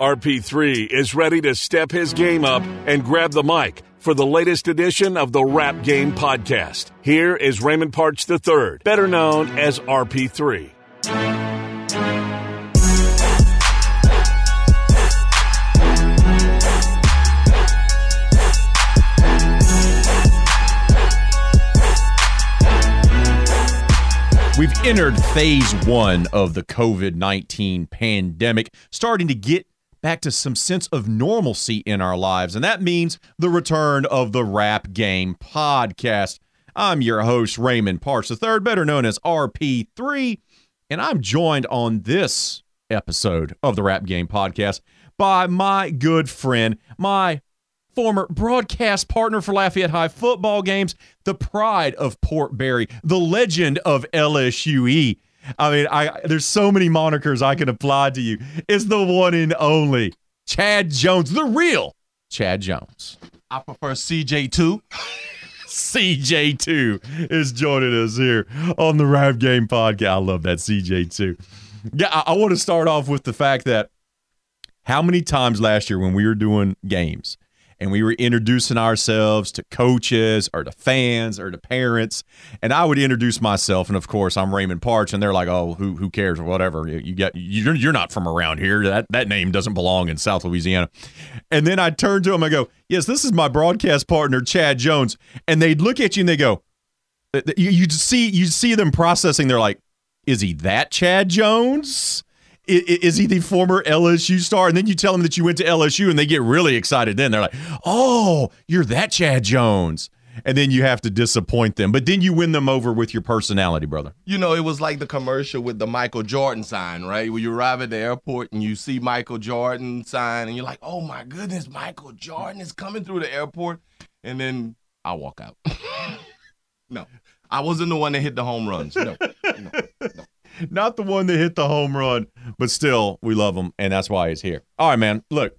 RP3 is ready to step his game up and grab the mic for the latest edition of the Rap Game Podcast. Here is Raymond Parch III, better known as RP3. We've entered phase one of the COVID 19 pandemic, starting to get back to some sense of normalcy in our lives. And that means the return of the Rap Game podcast. I'm your host, Raymond Parch III, better known as RP3. And I'm joined on this episode of the Rap Game podcast by my good friend, my former broadcast partner for Lafayette High football games, the pride of Port Barre, the legend of LSUE. I mean, I there's so many monikers I can apply to you. It's the one and only Chad Jones, the real Chad Jones. I prefer CJ2. CJ2 is joining us here on the Rap Game podcast. I love that CJ2. Yeah, I, I want to start off with the fact that how many times last year when we were doing games, and we were introducing ourselves to coaches or to fans or to parents. And I would introduce myself, and of course, I'm Raymond Parch, and they're like, "Oh, who who cares or whatever? You get you're you're not from around here. That that name doesn't belong in South Louisiana." And then I turn to them, I go, "Yes, this is my broadcast partner, Chad Jones," and they'd look at you and they go, "You you see you see them processing. They're like." Is he that Chad Jones? Is he the former LSU star? And then you tell them that you went to LSU and they get really excited. Then they're like, oh, you're that Chad Jones. And then you have to disappoint them. But then you win them over with your personality, brother. You know, it was like the commercial with the Michael Jordan sign, right? When you arrive at the airport and you see Michael Jordan sign and you're like, oh my goodness, Michael Jordan is coming through the airport. And then I walk out. no, I wasn't the one that hit the home runs. No, no, no. Not the one that hit the home run, but still, we love him, and that's why he's here. All right, man. Look,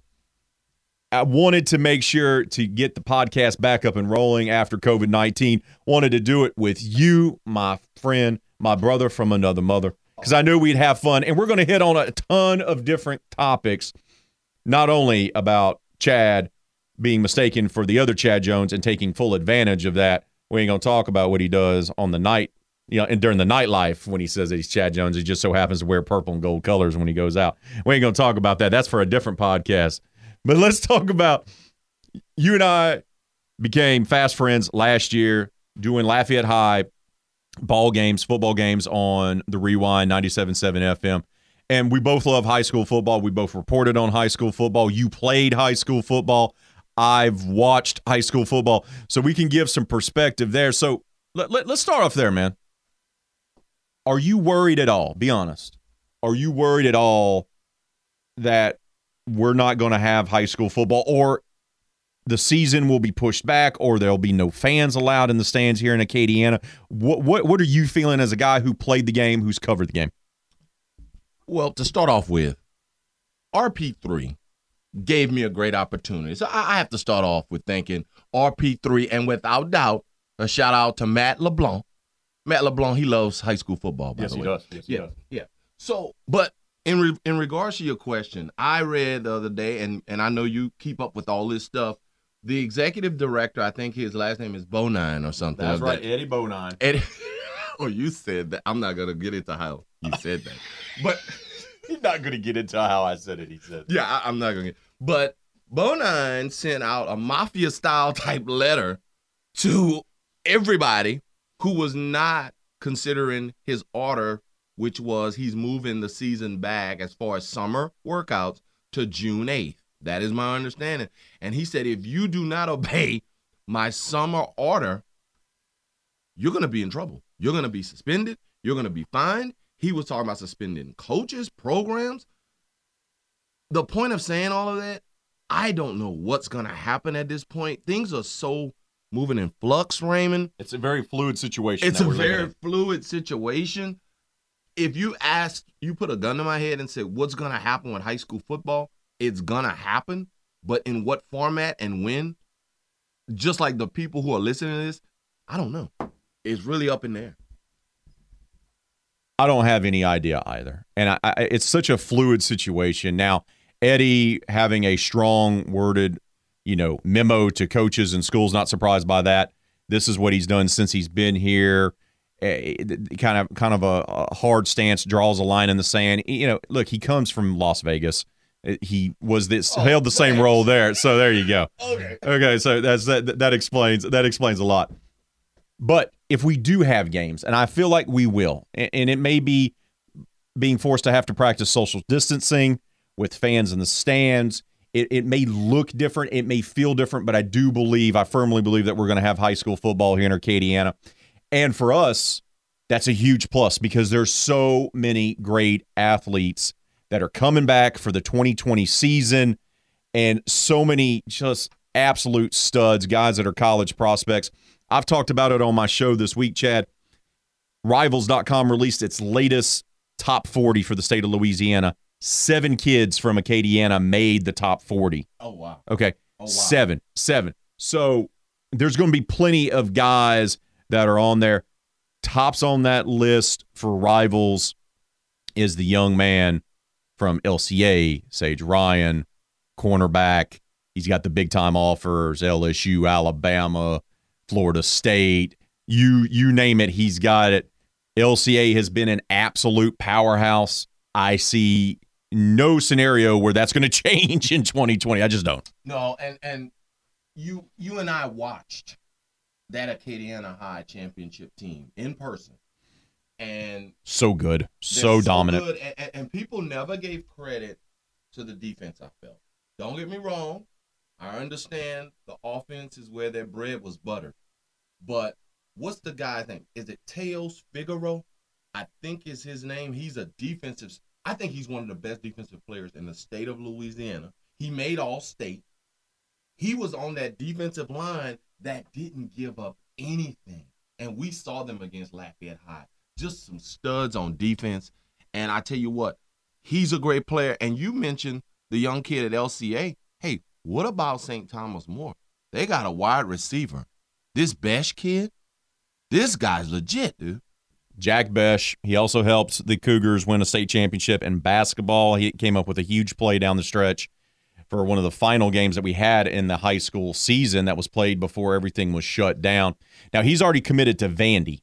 I wanted to make sure to get the podcast back up and rolling after COVID 19. Wanted to do it with you, my friend, my brother from another mother, because I knew we'd have fun. And we're going to hit on a ton of different topics, not only about Chad being mistaken for the other Chad Jones and taking full advantage of that. We ain't going to talk about what he does on the night you know, and during the nightlife when he says that he's Chad Jones, he just so happens to wear purple and gold colors when he goes out. We ain't gonna talk about that. That's for a different podcast. But let's talk about you and I became fast friends last year doing Lafayette High ball games, football games on the Rewind 97.7 FM. And we both love high school football. We both reported on high school football. You played high school football. I've watched high school football. So we can give some perspective there. So let, let, let's start off there, man are you worried at all? Be honest. Are you worried at all that we're not going to have high school football or the season will be pushed back or there'll be no fans allowed in the stands here in Acadiana? What what what are you feeling as a guy who played the game, who's covered the game? Well, to start off with, RP3 gave me a great opportunity. So I have to start off with thanking RP3 and without doubt, a shout out to Matt LeBlanc Matt LeBlanc, he loves high school football. By yes, the way. he does. Yes, yeah, he does. Yeah. So, but in re- in regards to your question, I read the other day, and and I know you keep up with all this stuff. The executive director, I think his last name is Bonine or something. That's right, that. Eddie Bonine. Eddie. oh, you said that. I'm not gonna get into how you said that, but he's not gonna get into how I said it. He said. Yeah, I, I'm not gonna. Get, but Bonine sent out a mafia style type letter to everybody who was not considering his order, which was he's moving the season back as far as summer workouts to June 8th. That is my understanding. And he said, if you do not obey my summer order, you're going to be in trouble. You're going to be suspended. You're going to be fined. He was talking about suspending coaches, programs. The point of saying all of that, I don't know what's going to happen at this point. Things are so moving in flux, Raymond. It's a very fluid situation. It's a very fluid situation. If you ask, you put a gun to my head and say, what's going to happen with high school football? It's going to happen. But in what format and when? Just like the people who are listening to this, I don't know. It's really up in there. I don't have any idea either. And I, I, it's such a fluid situation. Now, Eddie having a strong worded, you know, memo to coaches and schools. Not surprised by that. This is what he's done since he's been here. Eh, kind of, kind of a, a hard stance, draws a line in the sand. You know, look, he comes from Las Vegas. Eh, He was this Oh, held the same role there. So there you go. Okay. Okay, so that's that that explains that explains a lot. But if we do have games, and I feel like we will, a- and it may be being forced to have to practice social distancing with fans in the stands, it, it may look different, it may feel different, but I do believe, I firmly believe that we're going to have high school football here in Arcadiana. And for us, that's a huge plus because there's so many great athletes that are coming back for the 2020 season and so many just absolute studs, guys that are college prospects. I've talked about it on my show this week, Chad. Rivals.com released its latest top 40 for the state of Louisiana. Seven kids from Acadiana made the top 40. Oh wow. Okay. Oh, wow. Seven. Seven. So there's going to be plenty of guys that are on there. Tops on that list for rivals is the young man from LCA, Sage Ryan, cornerback. He's got the big time offers, LSU, Alabama, Florida State. You you name it, he's got it. LCA has been an absolute powerhouse. I see no scenario where that's going to change in 2020. I just don't. No, and and you you and I watched that Acadiana High championship team in person, and So good, they're so dominant. good, and, and, and people never gave credit to the defense. I felt. Don't get me wrong. I understand the offense is where their bread was buttered, but what's the guy's name? Is it Teos Figaro? I think is his name. He's a defensive. I think he's one of the best defensive players in the state of Louisiana. He made all state. He was on that defensive line that didn't give up anything. And we saw them against Lafayette High. Just some studs on defense. And I tell you what, he's a great player. And you mentioned the young kid at LCA. Hey, what about St. Thomas More? They got a wide receiver. This Bech kid, this guy's legit, dude. Jack Bech. He also helps the Cougars win a state championship in basketball. He came up with a huge play down the stretch for one of the final games that we had in the high school season that was played before everything was shut down. Now he's already committed to Vandy.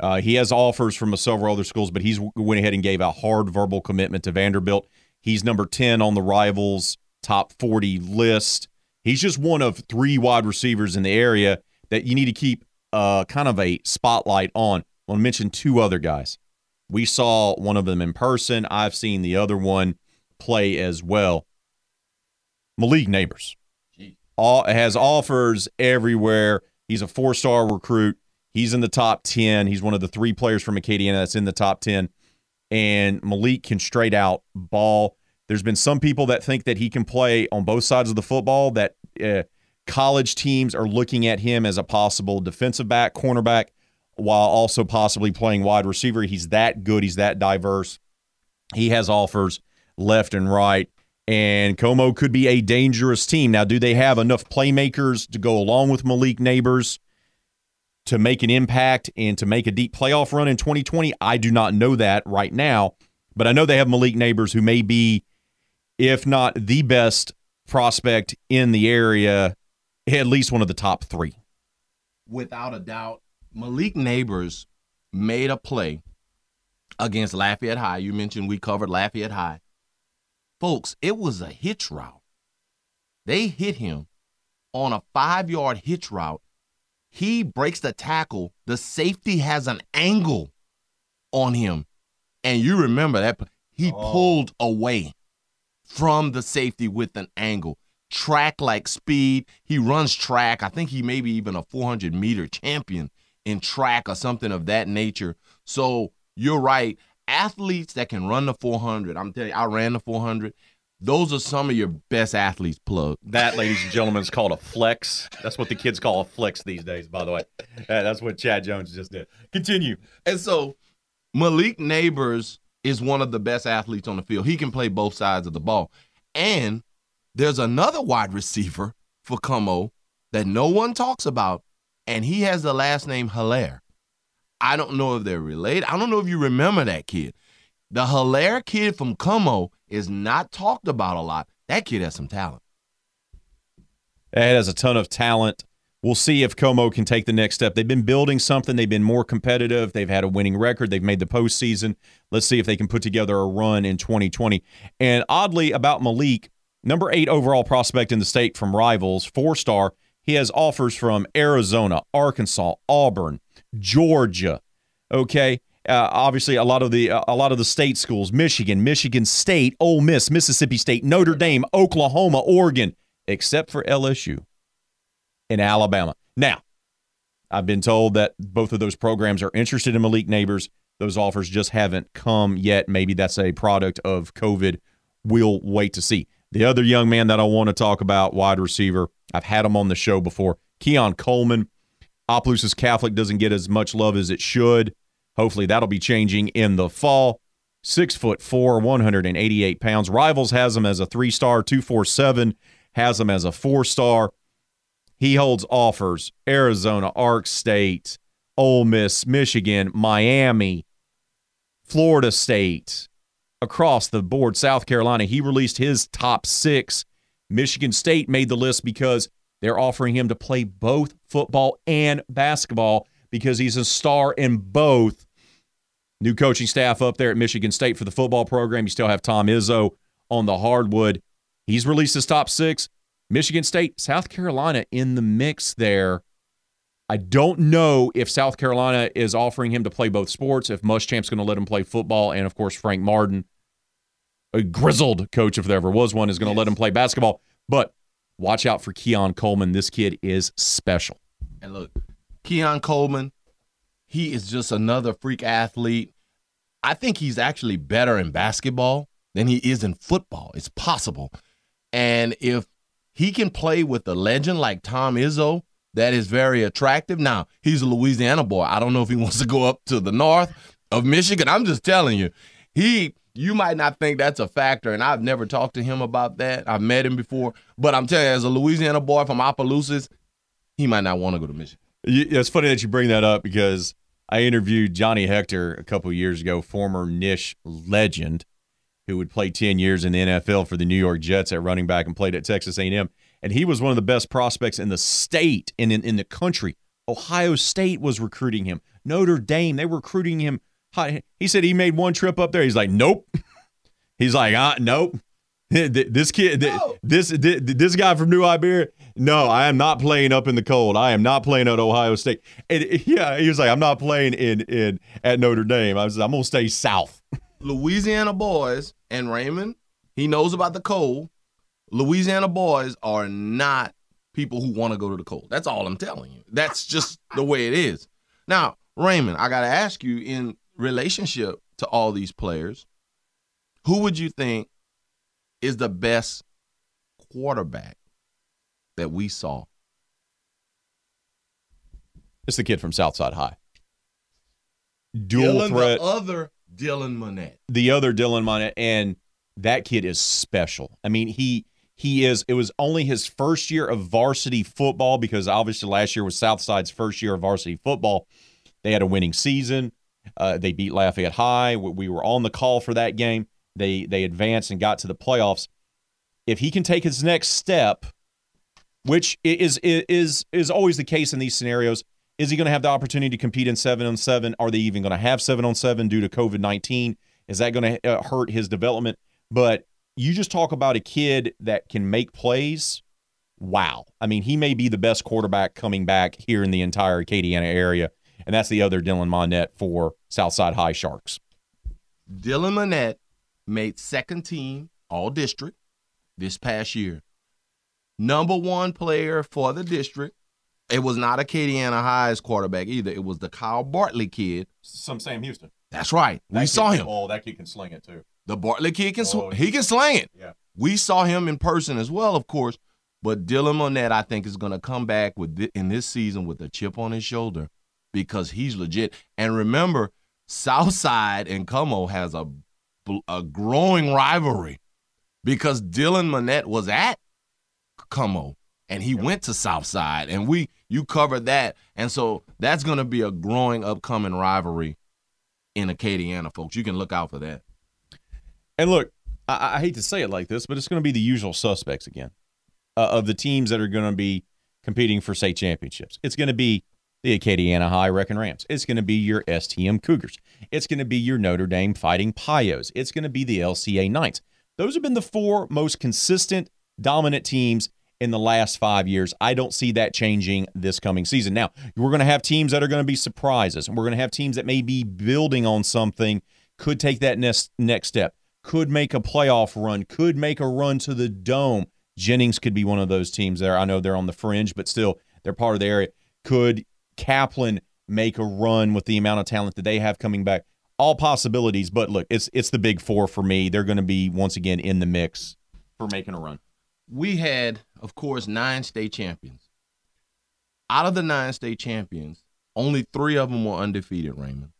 Uh, he has offers from several other schools, but he's went ahead and gave a hard verbal commitment to Vanderbilt. He's number 10 on the Rivals top 40 list. He's just one of three wide receivers in the area that you need to keep uh, kind of a spotlight on. I want to mention two other guys. We saw one of them in person. I've seen the other one play as well. Malik Nabers all, has offers everywhere. He's a four star recruit. He's in the top 10. He's one of the three players from Acadiana that's in the top 10. And Malik can straight out ball. There's been some people that think that he can play on both sides of the football, that uh, college teams are looking at him as a possible defensive back, cornerback, while also possibly playing wide receiver. He's that good. He's that diverse. He has offers left and right. And Comeaux could be a dangerous team. Now, do they have enough playmakers to go along with Malik Nabers to make an impact and to make a deep playoff run in 2020? I do not know that right now, but I know they have Malik Nabers, who may be, if not the best prospect in the area, at least one of the top three. without a doubt, Malik Nabers made a play against Lafayette High. You mentioned we covered Lafayette High. Folks, it was a hitch route. They hit him on a five yard hitch route. He breaks the tackle. The safety has an angle on him. And you remember that he Oh. pulled away from the safety with an angle. Track like speed. He runs track. I think he may be even a 400 meter champion in track or something of that nature. So you're right. Athletes that can run the 400, I'm telling you, I ran the 400. Those are some of your best athletes, plug. That, ladies and gentlemen, is called a flex. That's what the kids call a flex these days, by the way. That's what Chad Jones just did. Continue. And so Malik Nabers is one of the best athletes on the field. He can play both sides of the ball. And there's another wide receiver for Comeaux that no one talks about, and he has the last name Hilaire. I don't know if they're related. I don't know if you remember that kid. The Hilaire kid from Comeaux is not talked about a lot. That kid has some talent. It has a ton of talent. We'll see if Comeaux can take the next step. They've been building something. They've been more competitive. They've had a winning record. They've made the postseason. Let's see if they can put together a run in 2020. And oddly, about Malik, number eight overall prospect in the state from Rivals, four star. He has offers from Arizona, Arkansas, Auburn, Georgia. Okay, uh, obviously a lot of the uh, a lot of the state schools, Michigan, Michigan State, Ole Miss, Mississippi State, Notre Dame, Oklahoma, Oregon, except for LSU in Alabama. Now, I've been told that both of those programs are interested in Malik Nabers. Those offers just haven't come yet. Maybe that's a product of COVID. We'll wait to see. The other young man that I want to talk about, wide receiver, I've had him on the show before, Keon Coleman. Opelousas Catholic doesn't get as much love as it should. Hopefully that'll be changing in the fall. Six foot four, 188 pounds. Rivals has him as a three star, 247 has him as a four star. He holds offers Arizona, Ark State, Ole Miss, Michigan, Miami, Florida State, across the board, South Carolina. He released his top six. Michigan State made the list because they're offering him to play both football and basketball because he's a star in both. New coaching staff up there at Michigan State for the football program. You still have Tom Izzo on the hardwood. He's released his top six. Michigan State, South Carolina in the mix there. I don't know if South Carolina is offering him to play both sports, if Muschamp's going to let him play football, and of course, Frank Martin, a grizzled coach, if there ever was one, is going to yes. let him play basketball. But watch out for Keon Coleman. This kid is special. And look, Keon Coleman, he is just another freak athlete. I think he's actually better in basketball than he is in football. It's possible. And if he can play with a legend like Tom Izzo, that is very attractive. Now, he's a Louisiana boy. I don't know if he wants to go up to the north of Michigan. I'm just telling you. He you might not think that's a factor, and I've never talked to him about that. I've met him before, but I'm telling you, as a Louisiana boy from Opelousas, he might not want to go to Michigan. It's funny that you bring that up because I interviewed Johnny Hector a couple years ago, former Nish legend, who would play 10 years in the NFL for the New York Jets at running back and played at Texas A&M. And he was one of the best prospects in the state and in, in the country. Ohio State was recruiting him. Notre Dame, they were recruiting him. He said he made one trip up there. He's like, nope. He's like, uh, nope. This kid, no. this this guy from New Iberia, no, I am not playing up in the cold. I am not playing at Ohio State. And yeah, he was like, I'm not playing in in at Notre Dame. I was, I'm gonna stay south. Louisiana boys and Raymond, he knows about the cold. Louisiana boys are not people who want to go to the cold. That's all I'm telling you. That's just the way it is. Now, Raymond, I got to ask you in relationship to all these players, who would you think is the best quarterback that we saw? It's the kid from Southside High. Dual Dylan, threat. The other Dylan Monette. The other Dylan Monette, and that kid is special. I mean, he he is. It was only his first year of varsity football because obviously last year was Southside's first year of varsity football. They had a winning season. Uh, they beat Lafayette High. We were on the call for that game. They they advanced and got to the playoffs. If he can take his next step, which is is is always the case in these scenarios, is he going to have the opportunity to compete in seven on seven? Are they even going to have seven on seven due to COVID 19? Is that going to uh, hurt his development? But you just talk about a kid that can make plays. Wow. I mean, he may be the best quarterback coming back here in the entire Acadiana area. And that's the other Dylan Monette for Southside High Sharks. Dylan Monette made second team all district this past year. Number one player for the district it was not Acadiana High's quarterback either. It was the Kyle Bartley kid. Some Sam Houston. That's right. That we saw him. Oh, that kid can sling it too. The Bartley kid can oh, he can sling it. Yeah. We saw him in person as well, of course. But Dylan Monette, I think, is going to come back with th- in this season with a chip on his shoulder because he's legit. And remember, Southside and Comeaux has a a growing rivalry because Dylan Monette was at Comeaux and he went to Southside, and we you covered that, and so that's going to be a growing, upcoming rivalry in Acadiana, folks. You can look out for that. And look, I, I hate to say it like this, but it's going to be the usual suspects again uh, of the teams that are going to be competing for state championships. It's going to be the Acadiana High Wrecking Rams. It's going to be your STM Cougars. It's going to be your Notre Dame Fighting Pios. It's going to be the LCA Knights. Those have been the four most consistent, dominant teams in the last five years. I don't see that changing this coming season. Now, we're going to have teams that are going to be surprises, and we're going to have teams that may be building on something, could take that next, next step, could make a playoff run, could make a run to the dome. Jennings could be one of those teams there. I know they're on the fringe, but still, they're part of the area. Could Kaplan make a run with the amount of talent that they have coming back? All possibilities, but look, it's it's the big four for me. They're going to be once again in the mix for making a run. We had, of course, nine state champions. Out of the nine state champions, only three of them were undefeated, Raymond,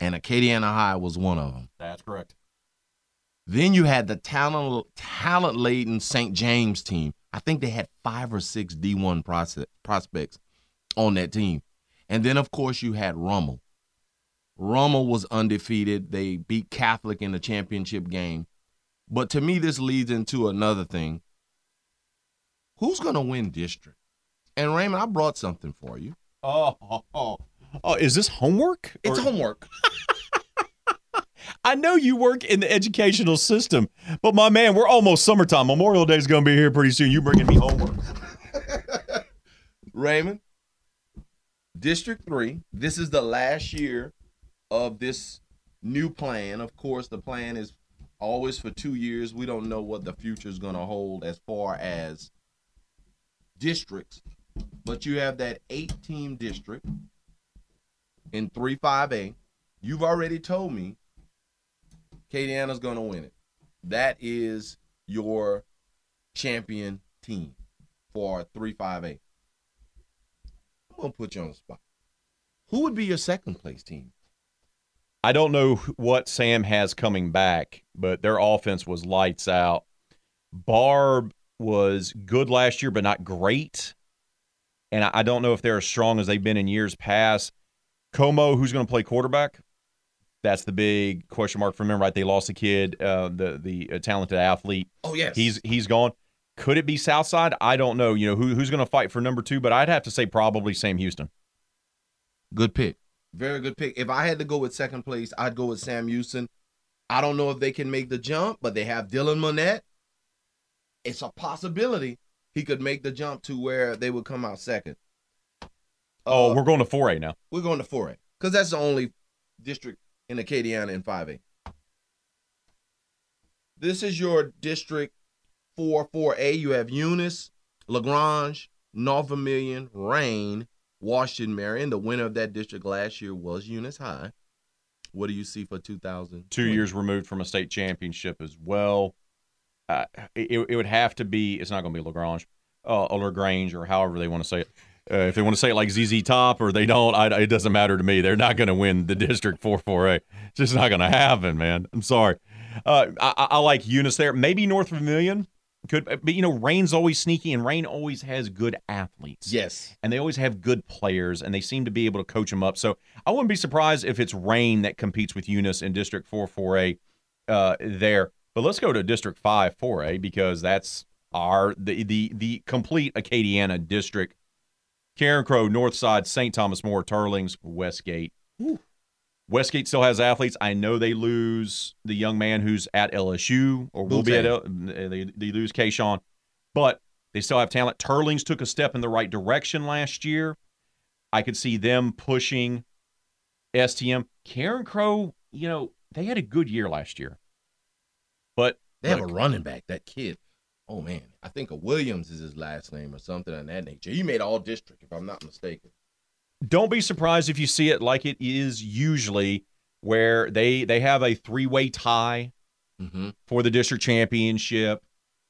and Acadiana High was one of them. That's correct. Then you had the talent talent laden St. James team. I think they had five or six D1 prospects on that team. And then, of course, you had Rummel. Rummel was undefeated. They beat Catholic in the championship game. But to me, this leads into another thing. Who's going to win district? And Raymond, I brought something for you. Oh, oh, oh. oh is this homework? It's or- homework. I know you work in the educational system, but my man, we're almost summertime. Memorial Day is going to be here pretty soon. You bringing me homework? Raymond, District 3, this is the last year of this new plan. Of course, the plan is always for two years. We don't know what the future is going to hold as far as districts, but you have that eight team district in 3 5A. You've already told me Acadiana's going to win it. That is your champion team for 3 5A. I'm gonna put you on the spot. Who would be your second place team? I don't know what Sam has coming back, but their offense was lights out. Barb was good last year, but not great. And I don't know if they're as strong as they've been in years past. Comeaux, who's going to play quarterback? That's the big question mark for them, right? They lost a kid, uh, the the uh, talented athlete. Oh yes, he's he's gone. Could it be Southside? I don't know. You know who, who's going to fight for number two, but I'd have to say probably Sam Houston. Good pick, very good pick. If I had to go with second place, I'd go with Sam Houston. I don't know if they can make the jump, but they have Dylan Monette. It's a possibility he could make the jump to where they would come out second. Oh, uh, we're going to 4A now. We're going to 4A because that's the only district in Acadiana in 5A. This is your district 4 4A, you have Eunice, LaGrange, North Vermilion, Rayne, Washington, Marion. The winner of that district last year was Eunice High. What do you see for 2000? Two years removed from a state championship as well. Uh, it, it would have to be, it's not going to be LaGrange uh, or LaGrange or however they want to say it. Uh, if they want to say it like ZZ Top or they don't, I, it doesn't matter to me. They're not going to win the District 4 4A. It's just not going to happen, man. I'm sorry. Uh, I, I, like Eunice there. Maybe North Vermilion. Good, but you know, Rayne's always sneaky, and Rayne always has good athletes. Yes, and they always have good players, and they seem to be able to coach them up. So I wouldn't be surprised if it's Rayne that competes with Eunice in District Four Four A uh, there. But let's go to District Five Four A because that's our the the the complete Acadiana district. Carencro, Northside, St. Thomas More, Teurlings, Westgate. Ooh. Westgate still has athletes. I know they lose the young man who's at LSU or will be at L- they, they lose Kayshon, but they still have talent. Teurlings took a step in the right direction last year. I could see them pushing STM. Carencro, you know, they had a good year last year, but they have a running back. That kid, oh man, I think a Williams is his last name or something of that nature. He made all district, if I'm not mistaken don't be surprised if you see it like it is usually where they they have a three-way tie mm-hmm. for the district championship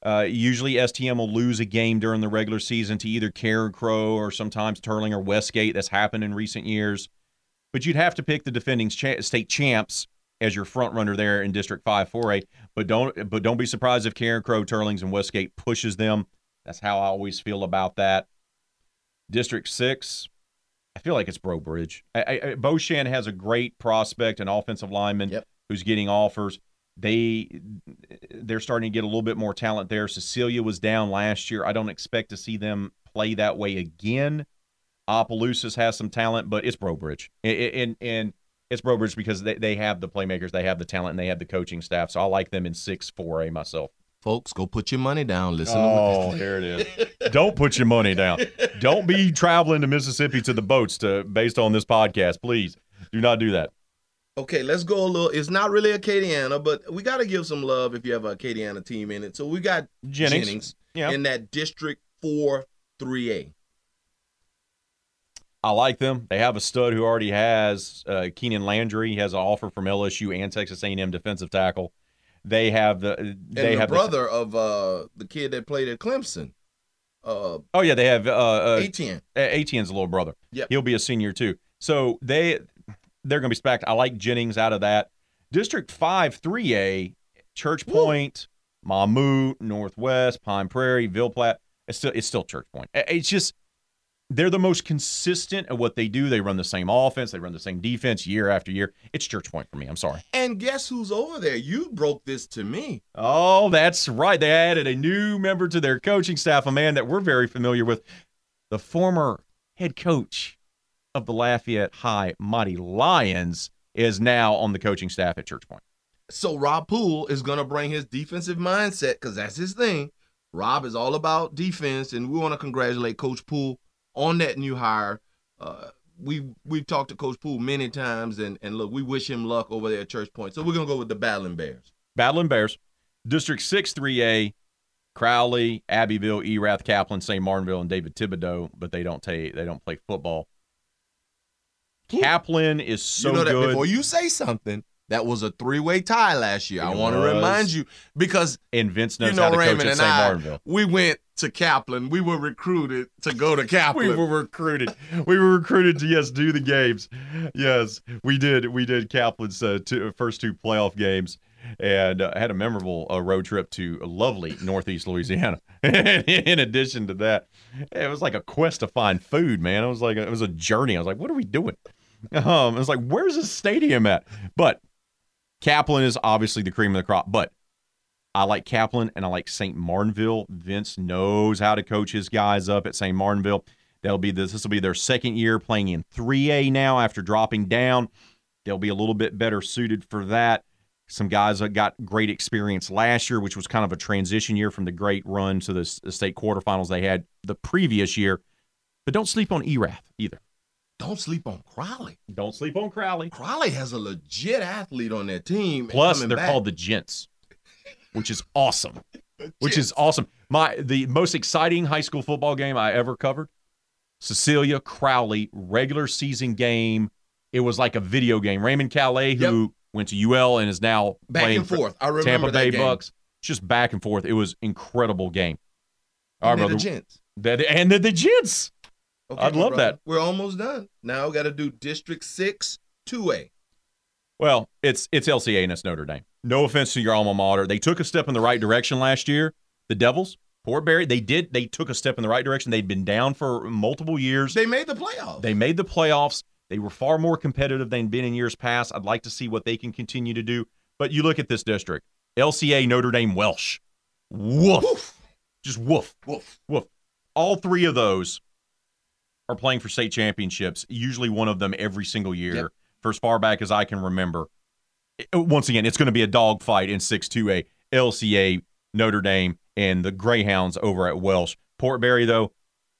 uh, usually STM will lose a game during the regular season to either Carencro or sometimes Teurling or Westgate. That's happened in recent years. But you'd have to pick the defending cha- state champs as your front runner there in District 5 4A. But don't but don't be surprised if Carencro Teurlings, and Westgate pushes them. That's how I always feel about that. District 6, I feel like it's Breaux Bridge. I, I, Beauchamp has a great prospect, an offensive lineman yep. who's getting offers. They they're starting to get a little bit more talent there. Cecilia was down last year. I don't expect to see them play that way again. Opelousas has some talent, but it's Breaux Bridge, and and it's Breaux Bridge because they, they have the playmakers, they have the talent, and they have the coaching staff. So I like them in six four A myself. Folks, go put your money down. Listen. Oh, there it is. Don't put your money down. Don't be traveling to Mississippi to the boats to based on this podcast. Please do not do that. Okay, let's go a little. It's not really Acadiana, but we got to give some love if you have a Acadiana team in it. So we got Jennings, Jennings Yeah. in that District 4 3A. I like them. They have a stud who already has uh, Keenan Landry. He has an offer from LSU and Texas A&M defensive tackle. They have the And they the have brother of uh, the kid that played at Clemson, uh, oh yeah, they have uh, uh, Etienne. Etienne's little brother. Yeah, He'll be a senior too. So they they're going to be stacked. I like Jennings out of that. District 5 3A, Church Woo. Point, Mamou, Northwest, Pine Prairie, Ville Platte. It's still it's still Church Point. It's just they're the most consistent at what they do. They run the same offense, they run the same defense year after year. It's Church Point for me. I'm sorry. And guess who's over there? You broke this to me. Oh, that's right. They added a new member to their coaching staff, a man that we're very familiar with, the former head coach of the Lafayette High Mighty Lions is now on the coaching staff at Church Point. So Rob Poole is going to bring his defensive mindset because that's his thing. Rob is all about defense, and we want to congratulate Coach Poole on that new hire. Uh, we we've talked to Coach Poole many times, and and look, we wish him luck over there at Church Point. So we're gonna go with the Battling Bears. Battling Bears, District 6 3A, Crowley, Abbeville, Erath, Kaplan, St. Martinville, and David Thibodaux, but they don't take they don't play football. Kaplan is so you know that good. before you say something, that was a three-way tie last year. I want to remind you because and Vince knows you know how to coach Raymond at and St. I, Martinville. we went to Kaplan. We were recruited to go to Kaplan. we were recruited. We were recruited to yes, do the games. Yes, we did. We did Kaplan's uh, two, first two playoff games, and uh, had a memorable uh, road trip to lovely Northeast Louisiana. In addition to that, it was like a quest to find food. Man, it was like it was a journey. I was like, what are we doing? Um, it was like, where's the stadium at? But Kaplan is obviously the cream of the crop. But I like Kaplan and I like St. Martinville. Vince knows how to coach his guys up at St. Martinville. They'll be this. This will be their second year playing in 3A now after dropping down. They'll be a little bit better suited for that. Some guys that got great experience last year, which was kind of a transition year from the great run to the, the state quarterfinals they had the previous year. But don't sleep on Erath either. Don't sleep on Crowley. Don't sleep on Crowley. Crowley has a legit athlete on their team. Plus, they're back. called the Gents, which is awesome. which is awesome. My the most exciting high school football game I ever covered. Cecilia Crowley regular season game. It was like a video game. Raymond Calais, who went to UL and is now back playing and for forth. I remember Tampa Bay game. Bucks. Just back and forth. It was incredible game. All And right, they're the brother. gents. That- and the, the Gents. Okay, I'd love brother. that. We're almost done. Now we got to do District Six, Two A. Well, it's it's LCA and it's Notre Dame. No offense to your alma mater. They took a step in the right direction last year. The Devils, Port Barre, they did. They took a step in the right direction. They'd been down for multiple years. They made the playoffs. They made the playoffs. They were far more competitive than been in years past. I'd like to see what they can continue to do. But you look at this district LCA, Notre Dame, Welsh. Woof. Woof. Just woof. Woof. Woof. All three of those are playing for state championships, usually one of them every single year, Yep. for as far back as I can remember. Once again, it's going to be a dogfight in 6 2A, LCA, Notre Dame, and the Greyhounds over at Welsh. Port Barre, though,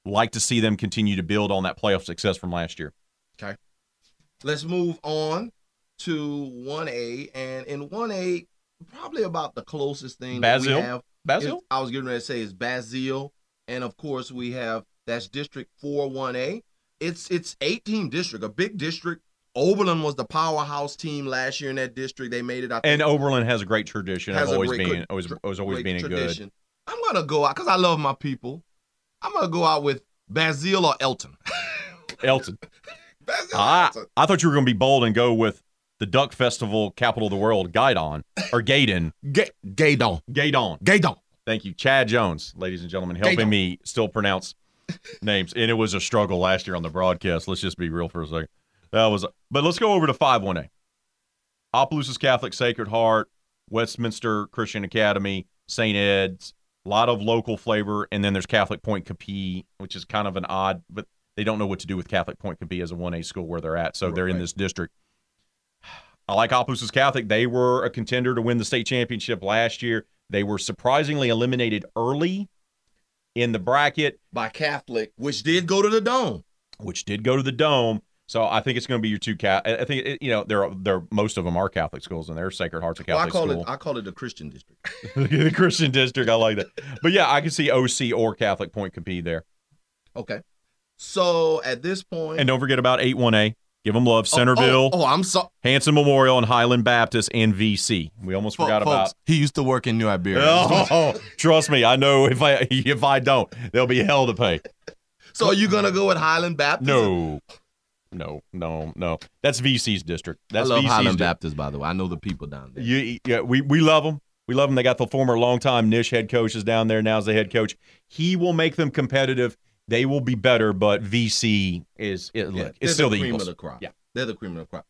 like to see them continue to build on that playoff success from last year. Okay. Let's move on to 1A. And in 1A, probably about the closest thing Basile? we have. Basile? I was getting ready to say is Basile. And of course, we have that's District 4 1A. It's it's 18 district, a big district. Oberlin was the powerhouse team last year in that district. They made it. I And Oberlin has a great tradition Has of always being good- always, always, always being good. tradition. I'm gonna go out because I love my people. I'm gonna go out with Basile or Elton. Elton. Basile I, Elton. I thought you were going to be bold and go with the Duck Festival capital of the world, Gaidon or Gaydon. Ga- Gaydon. Gaydon. Gaydon. Thank you, Chad Jones, ladies and gentlemen, helping Gaydon. me still pronounce names. And it was a struggle last year on the broadcast. Let's just be real for a second. That was, but let's go over to five one A. Opelousas Catholic Sacred Heart Westminster Christian Academy, St. Ed's, a lot of local flavor, and then there's Catholic Pointe Coupee, which is kind of an odd, but they don't know what to do with Catholic Pointe Coupee as a 1A school where they're at, so they're in this district. I like Opelousas Catholic. They were a contender to win the state championship last year. They were surprisingly eliminated early in the bracket, By Catholic, which did go to the dome. which did go to the dome. So I think it's going to be your two cat. I think it, you know there are there most of them are Catholic schools and they're Sacred Hearts of Well, I Catholic call school. it I call it the Christian district. the Christian district, I like that. But yeah, I can see OC or Catholic Point compete there. Okay. So at this point, And don't forget about eight one A. Give them love. Oh, oh, Centerville, Oh, oh, I'm sorry. Hanson Memorial, and Highland Baptist and VC. We almost forgot about. He used to work in New Iberia. Oh, trust me, I know if I if I don't, there'll be hell to pay. So are you gonna go with Highland Baptist? No, no, no, no. That's VC's district. That's I love VC's Highland di- Baptist, by the way. I know the people down there. You, yeah, we we love them. We love them. They got the former longtime Nish head coaches down there. Now as the head coach, he will make them competitive. They will be better, but VC is it, Yeah, look, it's still the, cream Eagles. of the crop. Yeah. they're the cream of the crop.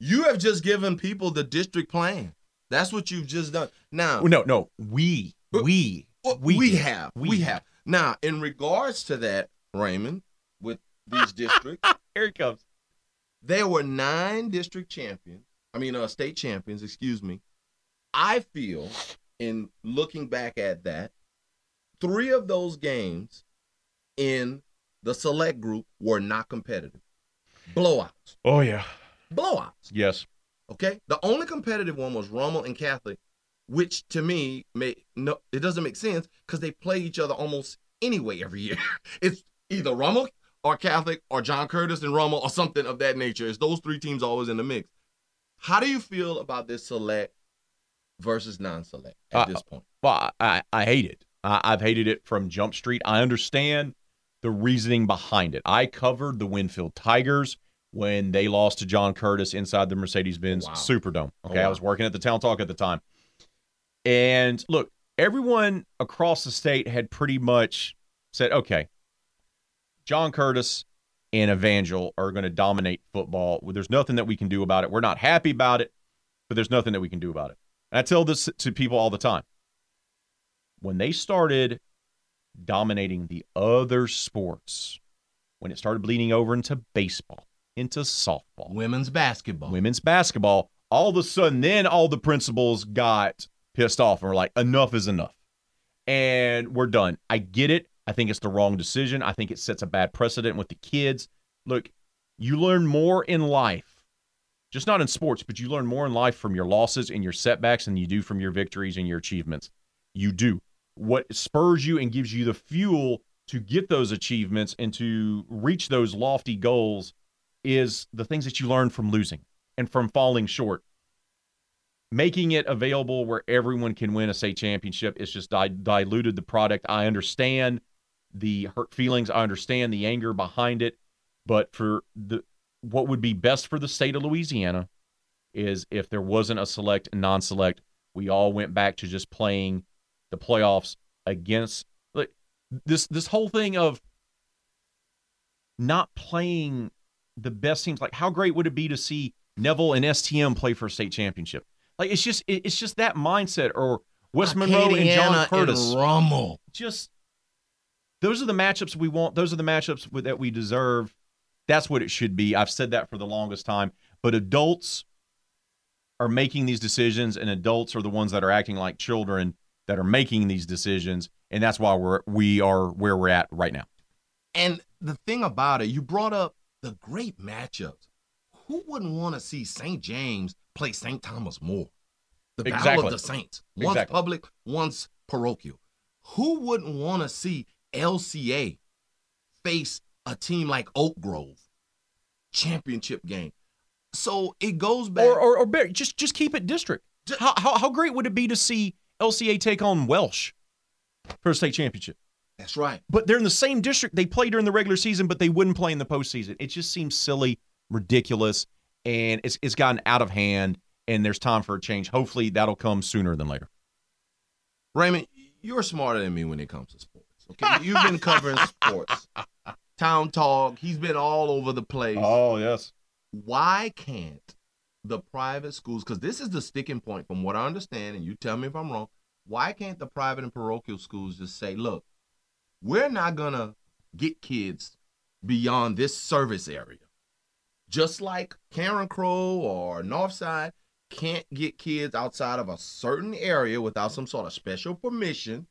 You have just given people the district plan. That's what you've just done. Now, No, no, we we we we, have. We We, have. have. Now, in regards to that, Raymond, with these districts, here it comes. there were nine district champions. I mean, uh, state champions, excuse me. I feel, in looking back at that, three of those games in the select group were not competitive. Blowouts. Oh yeah, Blowouts. yes. Okay. The only competitive one was Rummel and Catholic, which to me may no it doesn't make sense because they play each other almost anyway every year. it's either Rummel or Catholic or John Curtis and Rummel or something of that nature. It's those three teams always in the mix. How do you feel about this select versus non-select at Uh, this point? Well, I, I hate it. I, I've hated it from Jump Street. I understand the reasoning behind it. I covered the Winfield Tigers when they lost to John Curtis inside the Mercedes Benz Wow. Superdome. Oh, Okay. I was working at the Town Talk at the time. And look, everyone across the state had pretty much said, okay, John Curtis and Evangel are going to dominate football. There's nothing that we can do about it. We're not happy about it, but there's nothing that we can do about it. And I tell this to people all the time. When they started dominating the other sports, when it started bleeding over into baseball, into softball, Women's basketball. women's basketball, all of a sudden, then all the principals got pissed off and were like, enough is enough. And we're done. I get it. I think it's the wrong decision. I think it sets a bad precedent with the kids. Look, you learn more in life, just not in sports, but you learn more in life from your losses and your setbacks than you do from your victories and your achievements. You do. What spurs you and gives you the fuel to get those achievements and to reach those lofty goals is the things that you learn from losing and from falling short. Making it available where everyone can win a state championship is just di- diluted the product. I understand the hurt feelings, I understand the anger behind it, but for the what would be best for the state of Louisiana is if there wasn't a select and non-select, we all went back to just playing the playoffs against like this this whole thing of not playing the best teams. Like, how great would it be to see Neville and STM play for a state championship? Like, it's just it's just that mindset. Or West Monroe and John Curtis. and Rummel. just those are the matchups we want. Those are the matchups with- that we deserve. That's what it should be. I've said that for the longest time. But adults are making these decisions, and adults are the ones that are acting like children that are making these decisions, and that's why we're we are where we're at right now. And the thing about it, you brought up the great matchups. Who wouldn't want to see St. James play St. Thomas more? The Battle Exactly. of the Saints. Once Exactly. public, once parochial. Who wouldn't want to see LCA face a team like Oak Grove? Championship game. So it goes back. Or or, or just just keep it district. How, how how great would it be to see LCA take on Welsh for a state championship? That's right. but they're in the same district. They play during the regular season, but they wouldn't play in the postseason. It just seems silly, ridiculous, and it's it's gotten out of hand. And there's time for a change. Hopefully, that'll come sooner than later. Raymond, you're smarter than me when it comes to sports. Okay, you've been covering sports. Town Talk. He's been all over the place. Oh yes, Why can't the private schools, because this is the sticking point from what I understand, and you tell me if I'm wrong, why can't the private and parochial schools just say, look, we're not going to get kids beyond this service area? Just like Carencro or Northside can't get kids outside of a certain area without some sort of special permission,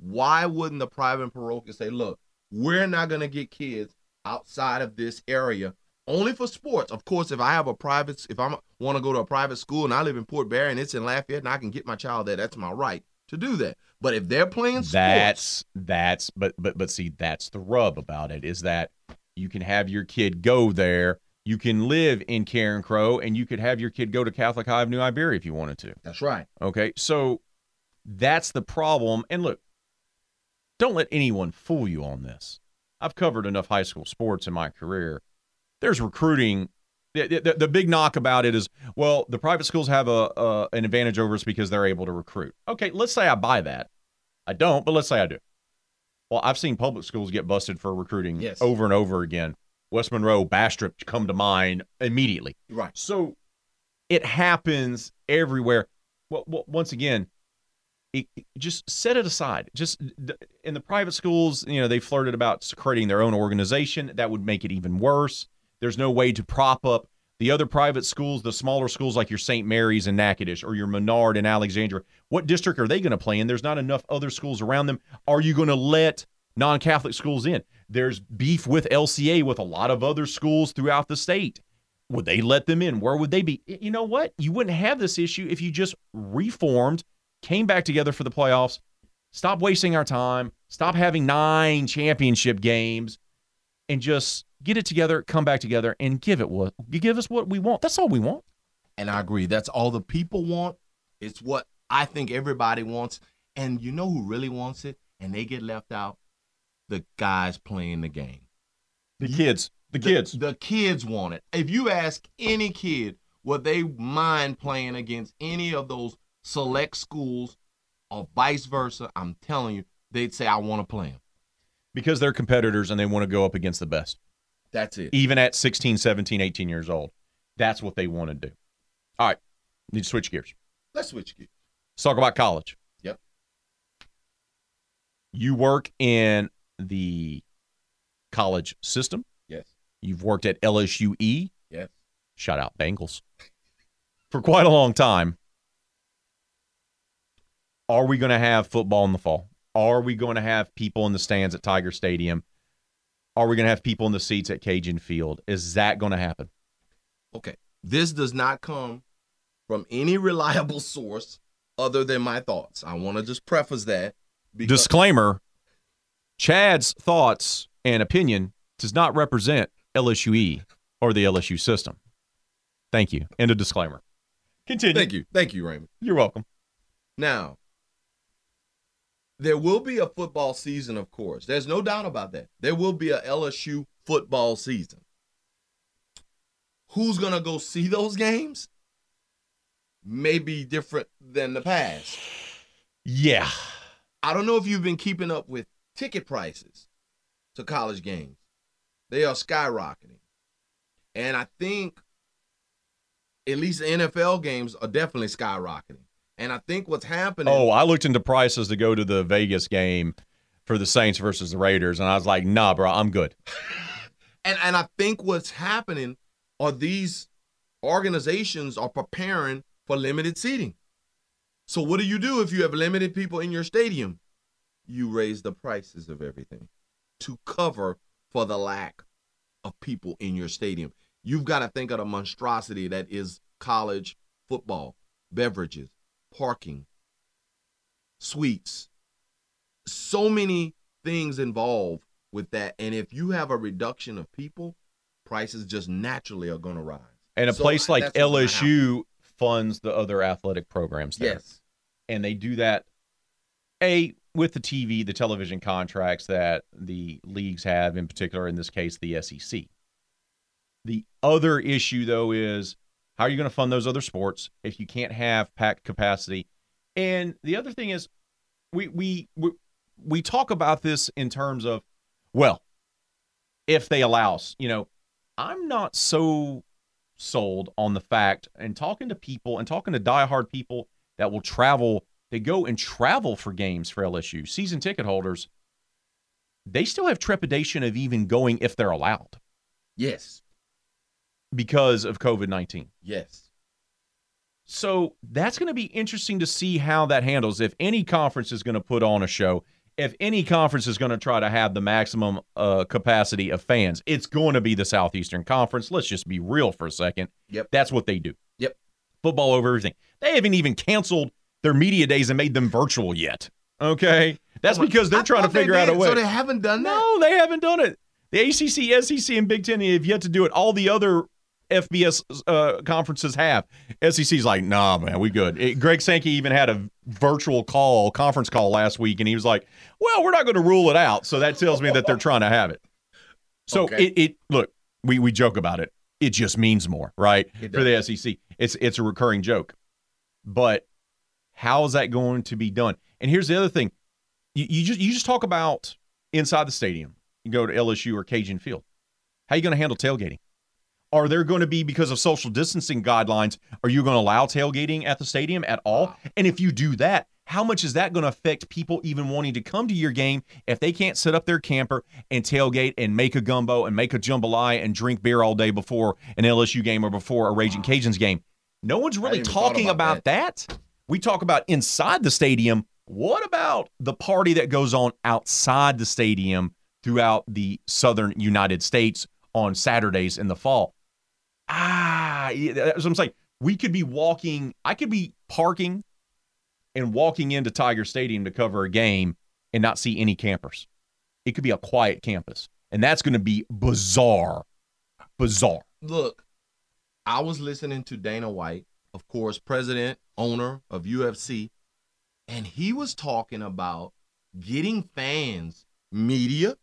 why wouldn't the private and parochial say, look, we're not going to get kids outside of this area only for sports. Of course, if I have a private, if I want to go to a private school and I live in Port Barre and it's in Lafayette and I can get my child there, that's my right to do that. But if they're playing sports, that's that's but but but see that's the rub about it is that you can have your kid go there. You can live in Carencro and you could have your kid go to Catholic High of New Iberia if you wanted to. That's right. Okay, so that's the problem. And look, don't let anyone fool you on this. I've covered enough high school sports in my career. There's recruiting. The, the, the big knock about it is, well, the private schools have a, a an advantage over us because they're able to recruit. Okay, let's say I buy that. I don't, but let's say I do. Well, I've seen public schools get busted for recruiting Yes. over and over again. West Monroe, Bastrop come to mind immediately. Right. So it happens everywhere. Well, well once again, it, it- just set it aside. Just in the private schools, you know, they flirted about creating their own organization. That would make it even worse. There's no way to prop up the other private schools, the smaller schools like your St. Mary's in Natchitoches or your Menard in Alexandria. What district are they going to play in? There's not enough other schools around them. Are you going to let non Catholic schools in? There's beef with LCA with a lot of other schools throughout the state. Would they let them in? Where would they be? You know what? You wouldn't have this issue if you just reformed, came back together for the playoffs, stop wasting our time, stop having nine championship games, and just get it together, come back together, and give it what you give us what we want. That's all we want. And I agree. That's all the people want. It's what I think everybody wants. And you know who really wants it? And they get left out? The guys playing the game. The kids, the kids. The, kids want it. If you ask any kid would they mind playing against any of those select schools or vice versa, I'm telling you, they'd say, I want to play them. Because they're competitors and they want to go up against the best. That's it. Even at 16, 17, 18 years old. That's what they want to do. All right. Need to switch gears. Let's switch gears. Let's talk about college. Yep. You work in the college system. Yes. You've worked at LSUE. Yes. Shout out Bengals. For quite a long time. Are we going to have football in the fall? Are we going to have people in the stands at Tiger Stadium? Are we going to have people in the seats at Cajun Field? Is that going to happen? Okay. This does not come from any reliable source other than my thoughts. I want to just preface that. Because Disclaimer Chad's thoughts and opinion does not represent LSUE or the LSU system. Thank you. End of disclaimer. Continue. Thank you. Thank you, Raymond. You're welcome. Now, there will be a football season, of course. There's no doubt about that. There will be a LSU football season. Who's going to go see those games? May be different than the past. Yeah. I don't know if you've been keeping up with ticket prices to college games. They are skyrocketing. And I think at least the NFL games are definitely skyrocketing. And I think what's happening Oh, I looked into prices to go to the Vegas game for the Saints versus the Raiders, and I was like, nah, bro, I'm good. and and I think what's happening are these organizations are preparing for limited seating. So what do you do if you have limited people in your stadium? You raise the prices of everything to cover for the lack of people in your stadium. You've got to think of the monstrosity that is college football, beverages, parking, suites. So many things involved with that. And if you have a reduction of people, prices just naturally are going to rise. And a So, place like that's what's gonna happen. LSU funds the other athletic programs there. Yes. and they do that a with the TV, the television contracts that the leagues have, in particular in this case, the SEC. The other issue though is how are you going to fund those other sports if you can't have packed capacity? And the other thing is, we we we, we talk about this in terms of, well, if they allow us, you know, I'm not so sold on the fact and talking to people and talking to diehard people that will travel, they go and travel for games for LSU, season ticket holders, they still have trepidation of even going if they're allowed Yes. Because of COVID 19. Yes. So that's going to be interesting to see how that handles. If any conference is going to put on a show, if any conference is going to try to have the maximum uh, capacity of fans, it's going to be the Southeastern Conference. Let's just be real for a second. Yep. That's what they do. Yep. Football over everything. They haven't even canceled their media days and made them virtual yet. Okay. That's Oh because they're I trying to figure out a way. So they haven't done that. No, they haven't done it. The ACC, SEC, and Big Ten have yet to do it. All the other FBS uh, conferences have. SEC's like, nah, man, we good. It, Greg Sankey even had a virtual call, conference call last week, and he was like, well, we're not going to rule it out. So that tells me that they're trying to have it. So Okay. it, it look, we we joke about it. It just means more, right? For the SEC, it's it's a recurring joke. But how is that going to be done? And here's the other thing: you, you just you just talk about inside the stadium. You go to LSU or Cajun Field. How are you going to handle tailgating? Are there going to be because of social distancing guidelines? Are you going to allow tailgating at the stadium at all? Ah. And if you do that, how much is that going to affect people even wanting to come to your game if they can't set up their camper and tailgate and make a gumbo and make a jambalaya and drink beer all day before an LSU game or before a Raging ah. Cajuns game? No one's really didn't even thought talking about about that. We talk about inside the stadium. What about the party that goes on outside the stadium throughout the southern United States on Saturdays in the fall? Ah, that's what I'm saying. We could be walking, I could be parking and walking into Tiger Stadium to cover a game and not see any campers. It could be a quiet campus. And that's going to be bizarre. Bizarre. Look, I was listening to Dana White, of course, president, owner of UFC, and he was talking about getting fans, media,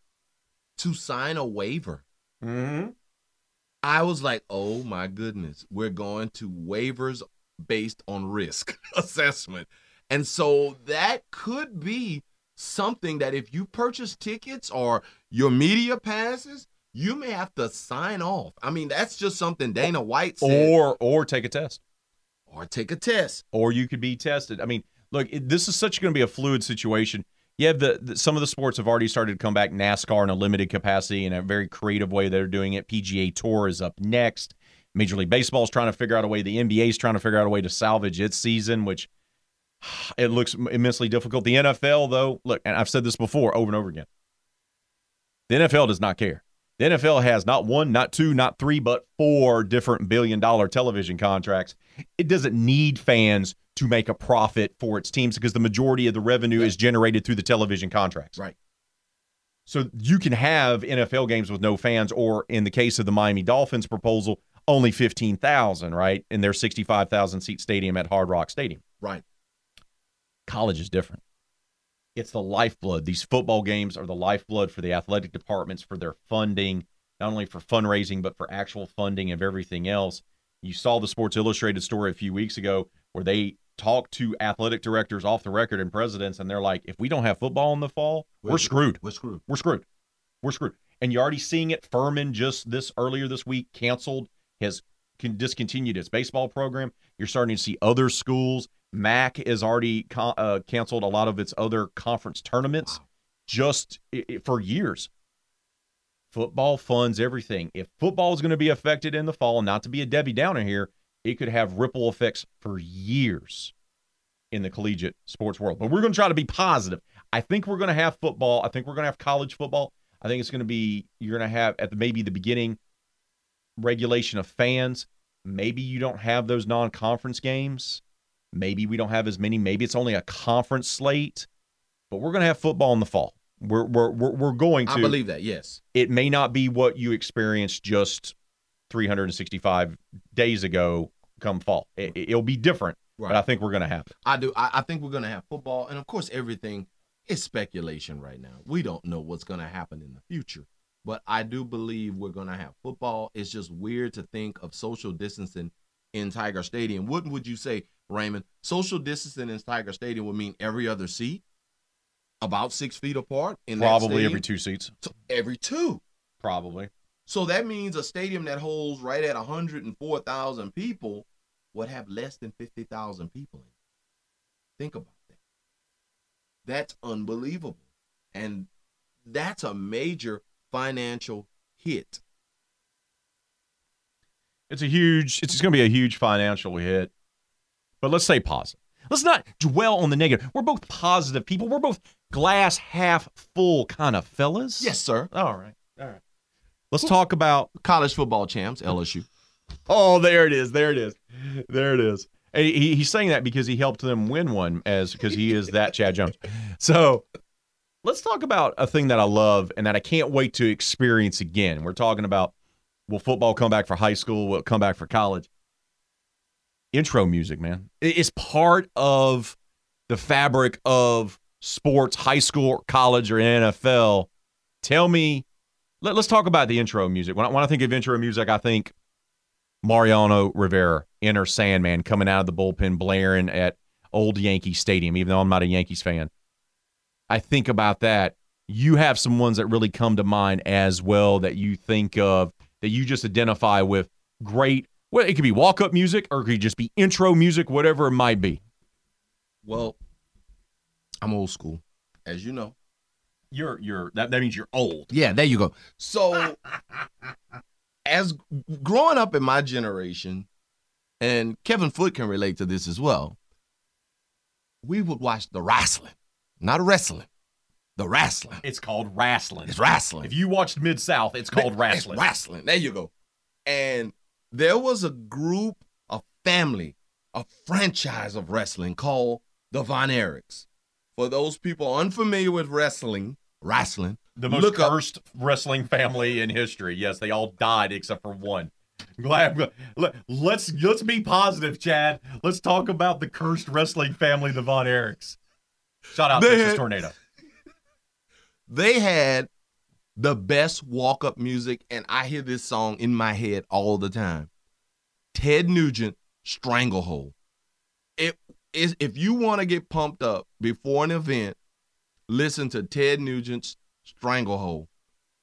to sign a waiver. Mm-hmm. I was like, oh my goodness, we're going to waivers based on risk assessment. And so that could be something that if you purchase tickets or your media passes, you may have to sign off. I mean, that's just something Dana White said. Or or take a test. Or, take a test. or you could be tested. I mean, look, it, this is such going to be a fluid situation. Have the, the some of the sports have already started to come back. NASCAR in a limited capacity in a very creative way. They're doing it. PGA Tour is up next. Major League Baseball is trying to figure out a way. The NBA is trying to figure out a way to salvage its season, which it looks immensely difficult. The NFL, though, look, and I've said this before over and over again. The NFL does not care. The NFL has not one, not two, not three, but four different billion dollar television contracts. It doesn't need fans to make a profit for its teams because the majority of the revenue is generated through the television contracts. Right. So you can have NFL games with no fans, or in the case of the Miami Dolphins proposal, only 15,000, right? In their 65,000 seat stadium at Hard Rock Stadium. Right. College is different. It's the lifeblood. These football games are the lifeblood for the athletic departments, for their funding, not only for fundraising, but for actual funding of everything else. You saw the Sports Illustrated story a few weeks ago where they talked to athletic directors off the record and presidents, and they're like, if we don't have football in the fall, we're screwed. We're screwed. We're screwed. We're screwed. And you're already seeing it. Furman just this earlier this week canceled, has con- discontinued its baseball program. You're starting to see other schools. MAC has already co- uh, canceled a lot of its other conference tournaments just i- i- for years. Football funds everything. If football is going to be affected in the fall, not to be a Debbie Downer here, it could have ripple effects for years in the collegiate sports world. But we're going to try to be positive. I think we're going to have football. I think we're going to have college football. I think it's going to be you're going to have at the maybe the beginning regulation of fans. Maybe you don't have those non-conference games. Maybe we don't have as many. Maybe it's only a conference slate. But we're going to have football in the fall. We're we're we're, we're going to. I believe that, yes. it may not be what you experienced just 365 days ago come fall. It, it'll be different, but I think we're going to have it. I do. I, I think we're going to have football. And of course, everything is speculation right now. We don't know what's going to happen in the future. But I do believe we're going to have football. It's just weird to think of social distancing in Tiger Stadium. Wouldn't would you say, Raymond? Social distancing in Tiger Stadium would mean every other seat, about six feet apart. In Probably every two seats. So every two. Probably. So that means a stadium that holds right at 104,000 people would have less than 50,000 people in it. Think about that. That's unbelievable. And that's a major financial hit. It's a huge. It's going to be a huge financial hit. But let's say positive. Let's not dwell on the negative. We're both positive people. We're both glass half full kind of fellas. Yes, sir. All right. All right. Let's talk about. College football champs, LSU. Oh, there it is. There it is. There it is. He, he's saying that because he helped them win one, as because he is that Chad Jones. So let's talk about a thing that I love and that I can't wait to experience again. We're talking about will football come back for high school? Will it come back for college? Intro music, man. It- It's part of the fabric of sports, high school, college, or NFL. Tell me, let, us talk about the intro music. When I, when I think of intro music, I think Mariano Rivera, Enter Sandman, coming out of the bullpen, blaring at old Yankee Stadium, even though I'm not a Yankees fan. I think about that. You have some ones that really come to mind as well that you think of that you just identify with great. Well, it could be walk up music or it could just be intro music, whatever it might be. Well, I'm old school, as you know. You're you're that, that means you're old. Yeah, there you go. So, as growing up in my generation, and Kevin Foot can relate to this as well, we would watch the wrestling, not wrestling, the wrestling. It's called wrestling. It's wrestling. If you watched Mid South, it's called It's wrestling. wrestling. There you go. And there was a group, a family, a franchise of wrestling called the Von Erichs. For those people unfamiliar with wrestling, wrestling, The most look up- cursed wrestling family in history. Yes, they all died except for one. Glad. let- Let's let's be positive, Chad. Let's talk about the cursed wrestling family, the Von Erichs. Shout out They Texas had- Tornado. they had the best walk up music, and I hear this song in my head all the time. Ted Nugent, Stranglehold. It is if you want to get pumped up before an event, listen to Ted Nugent's Stranglehold.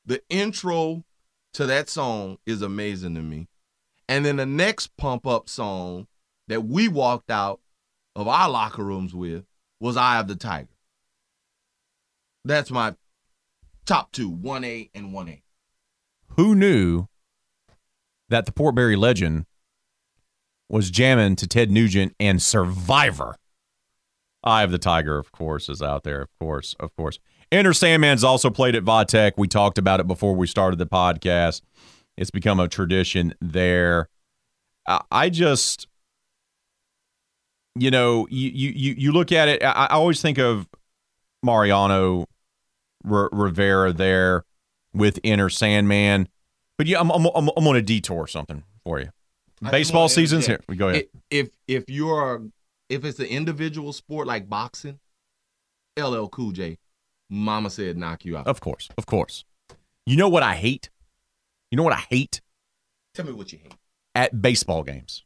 The intro to that song is amazing to me. And then the next pump up song that we walked out of our locker rooms with was Eye of the Tiger. That's my top two, 1A and 1A. Who knew that the Port Barre legend was jamming to Ted Nugent and Survivor? Eye of the Tiger, of course, is out there. Of course, of course. Enter Sandman's also played at Vatech. We talked about it before we started the podcast. It's become a tradition there. I, just, you know, you you you, look at it. I, I always think of Mariano R- Rivera there with Enter Sandman. But yeah, I'm I'm I'm, I'm on a detour something for you. Baseball season's here. We Go ahead. If if you're if it's an individual sport like boxing, LL Cool J, Mama said knock you out. Of course, of course. You know what I hate? You know what I hate Tell me what you hate. at baseball games?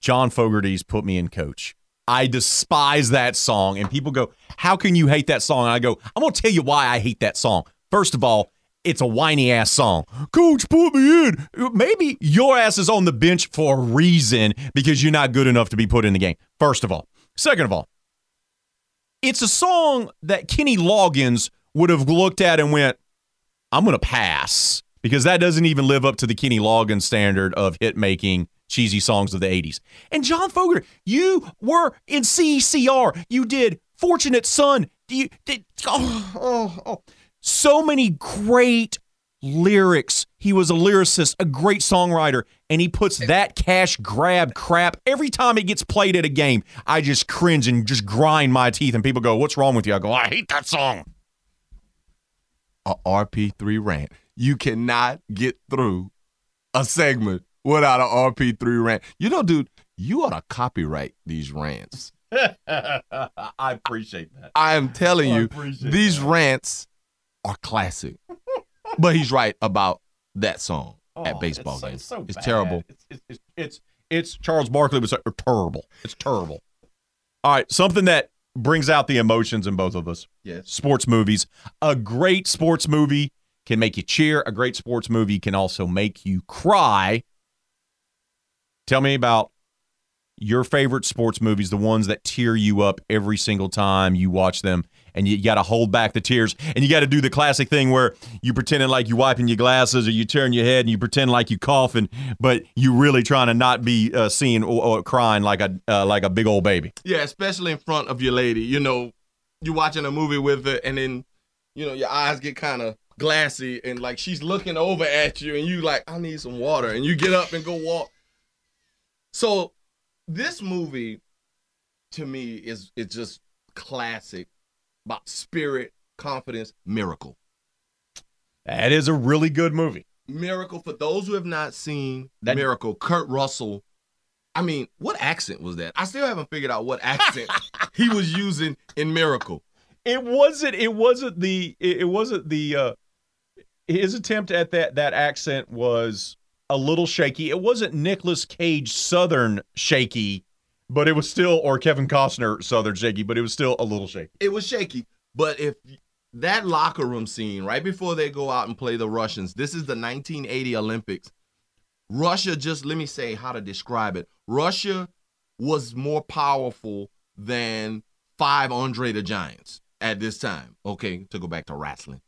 John Fogerty's put me in coach. I despise that song. And people go, How can you hate that song? And I go, I'm going to tell you why I hate that song. First of all, it's a whiny ass song. Coach, put me in. Maybe your ass is on the bench for a reason because you're not good enough to be put in the game. First of all. Second of all, it's a song that Kenny Loggins would have looked at and went, I'm going to pass because that doesn't even live up to the Kenny Loggins standard of hit making cheesy songs of the 80s. And John Fogerty, you were in CCR. You did Fortunate Son. You did oh, oh, oh. so many great lyrics. He was a lyricist, a great songwriter, and he puts that cash grab crap every time it gets played at a game. I just cringe and just grind my teeth, and people go, "What's wrong with you?" I go, "I hate that song." A RP3 rant. You cannot get through a segment without an RP3 rant. You know, dude, you ought to copyright these rants. I appreciate that. I am telling you, these that. rants are classic. but he's right about that song Oh, at baseball it's games. It's, so it's terrible. It's, it's, it's, it's, it's Charles Barkley was uh, terrible. It's terrible. All right, something that brings out the emotions in both of us. Yes. Sports movies. A great sports movie can make you cheer. A great sports movie can also make you cry. Tell me about your favorite sports movies, the ones that tear you up every single time you watch them, and you got to hold back the tears, and you got to do the classic thing where you pretending like you wiping your glasses, or you turn your head and you pretend like you coughing, but you really trying to not be uh, seen or, or, crying like a uh, like a big old baby. Yeah, especially in front of your lady. You know, you're watching a movie with her, and then you know your eyes get kind of glassy, and like she's looking over at you, and you like, I need some water, and you get up and go walk. So this movie to me is it's just classic about spirit, confidence, miracle. That is a really good movie. Miracle for those who have not seen that, Miracle, Kurt Russell. I mean, what accent was that? I still haven't figured out what accent he was using in Miracle. It wasn't it wasn't the it wasn't the uh his attempt at that that accent was a little shaky. It wasn't Nicolas Cage Southern shaky, but it was still, or Kevin Costner Southern shaky, but it was still a little shaky. It was shaky. But if that locker room scene right before they go out and play the Russians, this is the 1980 Olympics. Russia, just let me say how to describe it. Russia was more powerful than five Andre the Giants at this time. Okay, to go back to wrestling.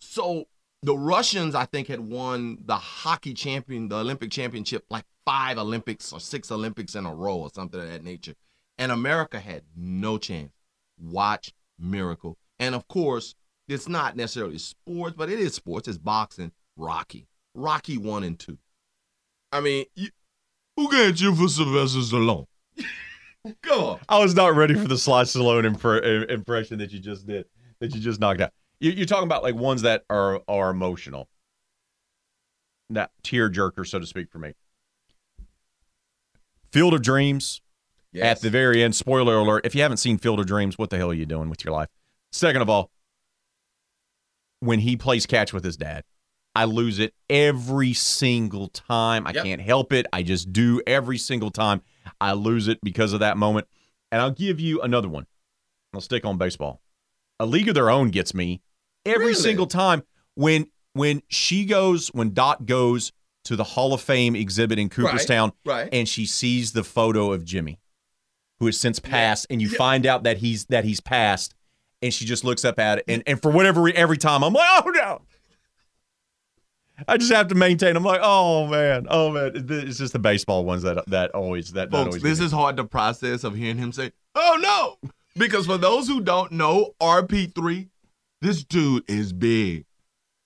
So the Russians, I think, had won the hockey champion, the Olympic championship, like five Olympics or six Olympics in a row or something of that nature. And America had no chance. Watch Miracle. And of course, it's not necessarily sports, but it is sports. It's boxing. Rocky. Rocky 1 and 2. I mean, you, who got you for Sylvester Stallone? Come on. I was not ready for the Sly Stallone imp- impression that you just did, that you just knocked out. You're talking about like ones that are are emotional, that tear jerker, so to speak, for me. Field of Dreams. Yes. At the very end, spoiler alert. If you haven't seen Field of Dreams, what the hell are you doing with your life? Second of all, when he plays catch with his dad, I lose it every single time. I yep. can't help it. I just do every single time. I lose it because of that moment. And I'll give you another one. I'll stick on baseball. A League of Their Own gets me every really? single time when when she goes when Dot goes to the Hall of Fame exhibit in Cooperstown, right, right. and she sees the photo of Jimmy, who has since passed, yeah. and you yeah. find out that he's that he's passed, and she just looks up at it, and and for whatever every time I'm like, oh no. I just have to maintain. I'm like, oh man, oh man. It's just the baseball ones that that always that. Folks, that always this is hard to process of hearing him say, "Oh no," because for those who don't know, RP3 this dude is big.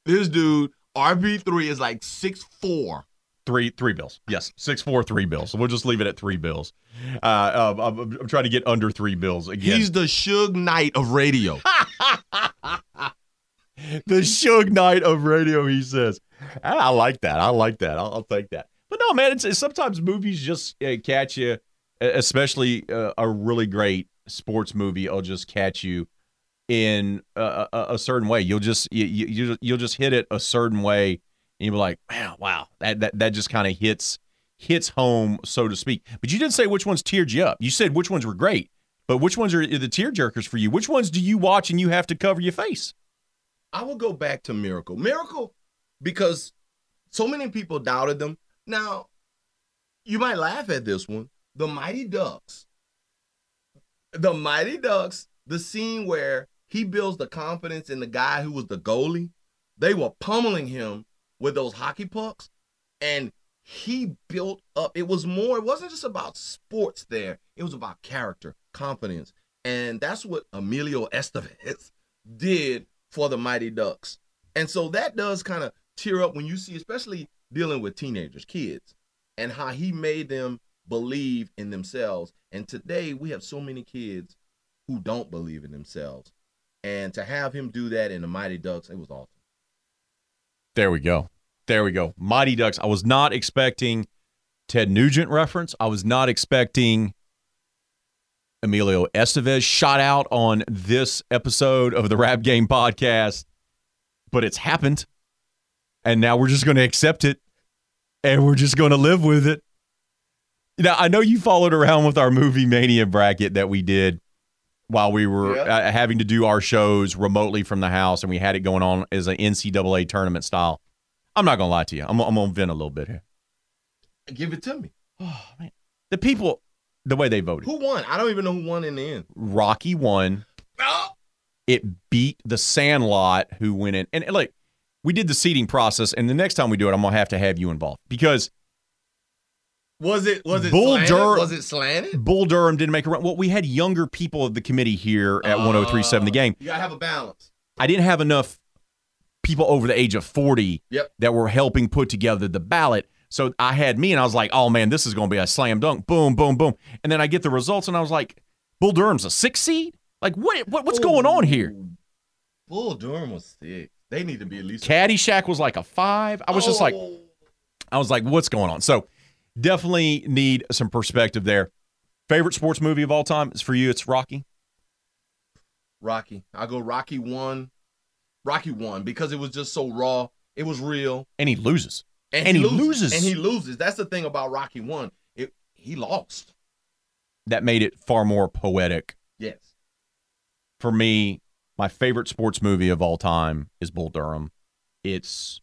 This dude, RP3 is like six four. Three three bills. Yes, six four three bills. So we'll just leave it at three bills. Uh, um, I'm, I'm, trying to get under three bills again. He's the Suge Knight of radio. the Suge Knight of radio. He says, I, I like that. I like that. I'll, I'll, take that. But no, man, it's, it's sometimes movies just uh, catch you, especially uh, a really great sports movie. I'll just catch you in a, a, a certain way. You'll just you, you you'll just hit it a certain way, and you'll be like, wow, wow, that that that just kind of hits hits home, so to speak. But you didn't say which ones teared you up. You said which ones were great, but which ones are the tear jerkers for you? Which ones do you watch and you have to cover your face? I will go back to Miracle. Miracle, because so many people doubted them. Now, you might laugh at this one. The Mighty Ducks. The Mighty Ducks, the scene where he builds the confidence in the guy who was the goalie. They were pummeling him with those hockey pucks, and he built up. It was more, it wasn't just about sports there, it was about character, confidence. And that's what Emilio Estevez did for the Mighty Ducks. And so that does kind of tear up when you see, especially dealing with teenagers, kids, and how he made them believe in themselves. And today we have so many kids who don't believe in themselves. And to have him do that in the Mighty Ducks, it was awesome. There we go. There we go. Mighty Ducks. I was not expecting Ted Nugent reference. I was not expecting Emilio Estevez shot out on this episode of the Rap Game podcast, but it's happened. And now we're just going to accept it and we're just going to live with it. Now, I know you followed around with our movie mania bracket that we did while we were Yeah. uh, having to do our shows remotely from the house, and we had it going on as an NCAA tournament style. I'm not gonna lie to you. I'm, I'm gonna vent a little bit here. Give it to me. Oh man, the people, the way they voted. Who won? I don't even know who won in the end. Rocky won. Oh, It beat the Sandlot, who went in. And like, we did the seating process, and the next time we do it, I'm gonna have to have you involved because was it was it Bull slanted? Dur- Was it slanted? Bull Durham didn't make a run. Well, we had younger people of the committee here at 1037 the Uh, game. You gotta have a balance. I didn't have enough people over the age of 40 Yep. that were helping put together the ballot. So I had me, and I was like, oh man, this is going to be a slam dunk. Boom, boom, boom. And then I get the results, and I was like, Bull Durham's a six seed? Like, what, what what's going on here? Bull Durham was sick. They need to be at least. Caddyshack was like a five. I was just like, Oh. I was like, what's going on? So definitely need some perspective there. Favorite sports movie of all time is for you. It's Rocky. Rocky. I go Rocky one. Rocky one because it was just so raw. It was real. And he loses. And, And he loses. And he loses. That's the thing about Rocky one. It he lost. That made it far more poetic. Yes. For me, my favorite sports movie of all time is Bull Durham. It's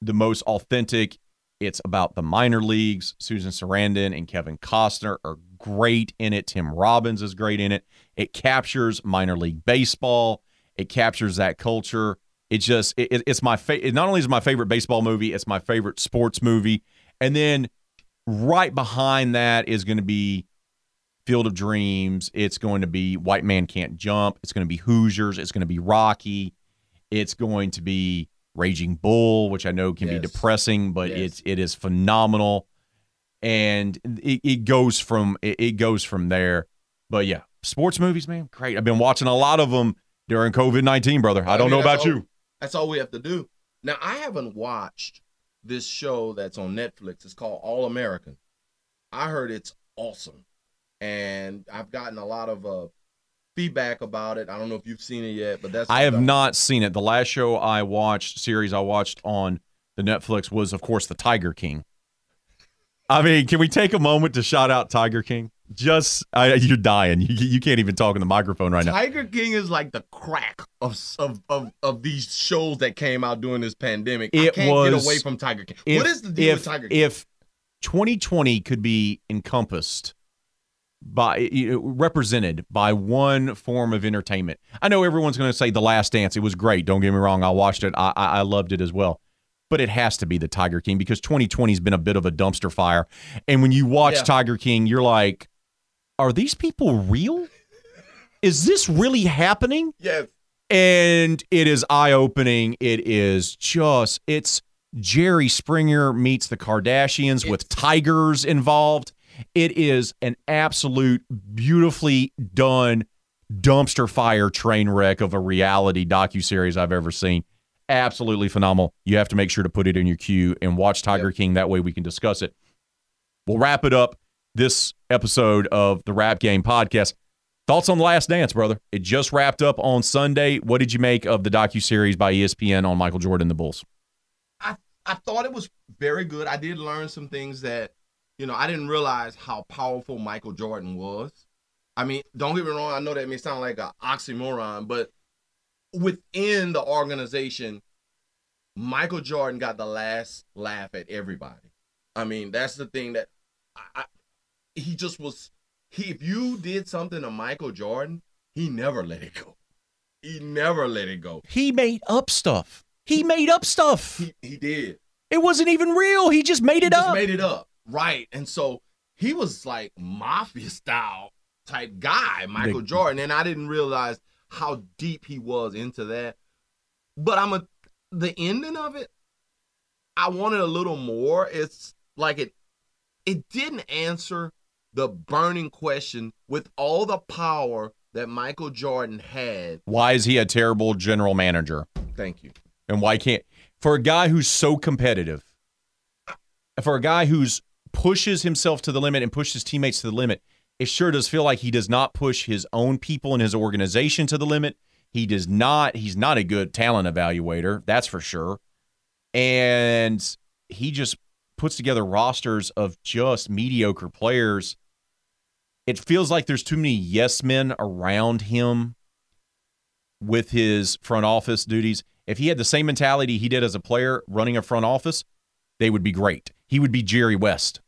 the most authentic. It's about the minor leagues. Susan Sarandon and Kevin Costner are great in it. Tim Robbins is great in it. It captures minor league baseball. It captures that culture. It just it, it- it's my favorite. It not only is my favorite baseball movie, it's my favorite sports movie. And then right behind that is going to be Field of Dreams. It's going to be White Man Can't Jump. It's going to be Hoosiers. It's going to be Rocky. It's going to be Raging Bull, which I know can be depressing, but Yes. it's it is phenomenal, and it, it goes from it, it goes from there. But yeah, sports movies, man, great. I've been watching a lot of them during COVID nineteen, brother. I don't mean, know about all- you. That's all we have to do. Now I haven't watched this show that's on Netflix. It's called All American. I heard it's awesome, and I've gotten a lot of uh, feedback about it. I don't know if you've seen it yet, but that's I have not seen it. The last show I watched, series I watched on the Netflix was, of course, the Tiger King. I mean, can we take a moment to shout out Tiger King? Just, I, you're dying. You, you can't even talk in the microphone right now. Tiger King is like the crack of of of, of these shows that came out during this pandemic. I It can't was- get away from Tiger King. If, what is the deal if, with Tiger King? If 2020 could be encompassed by represented by one form of entertainment, I know everyone's going to say The Last Dance. It was great. Don't get me wrong. I watched it. I, I, I loved it as well. But it has to be the Tiger King because 2020 has been a bit of a dumpster fire. And when you watch Yeah. Tiger King, you're like, are these people real? Is this really happening? yes, and it is eye opening. It is just it's Jerry Springer meets the Kardashians with tigers involved. It is an absolute beautifully done dumpster fire train wreck of a reality docu series I've ever seen. Absolutely phenomenal. You have to make sure to put it in your queue and watch Tiger King. That way we can discuss it. We'll wrap it up this episode of the Rap Game podcast. Thoughts on The Last Dance, brother? It just wrapped up on Sunday. What did you make of the docu-series by E ESPN on Michael Jordan and the Bulls? I I thought it was very good. I did learn some things that, you know, I didn't realize how powerful Michael Jordan was. I mean, don't get me wrong. I know that may sound like an oxymoron, but within the organization, Michael Jordan got the last laugh at everybody. I mean, that's the thing that I, I he just was. He if you did something to Michael Jordan, he never let it go. He never let it go. He made up stuff. He made up stuff. He he did. It wasn't even real. He just made He it just up. made it up. Right. And so he was like mafia style type guy, Michael The- Jordan. And I didn't realize how deep he was into that. But I'm a the ending of it, I wanted a little more. It's like it it didn't answer the burning question with all the power that Michael Jordan had. why is he a terrible general manager? Thank you. And why can't for a guy who's so competitive, for a guy who's pushes himself to the limit and pushes teammates to the limit, it sure does feel like he does not push his own people and his organization to the limit. He does not, he's not a good talent evaluator, that's for sure. And he just puts together rosters of just mediocre players. it feels like there's too many yes men around him with his front office duties. If he had the same mentality he did as a player running a front office, they would be great. He would be Jerry West.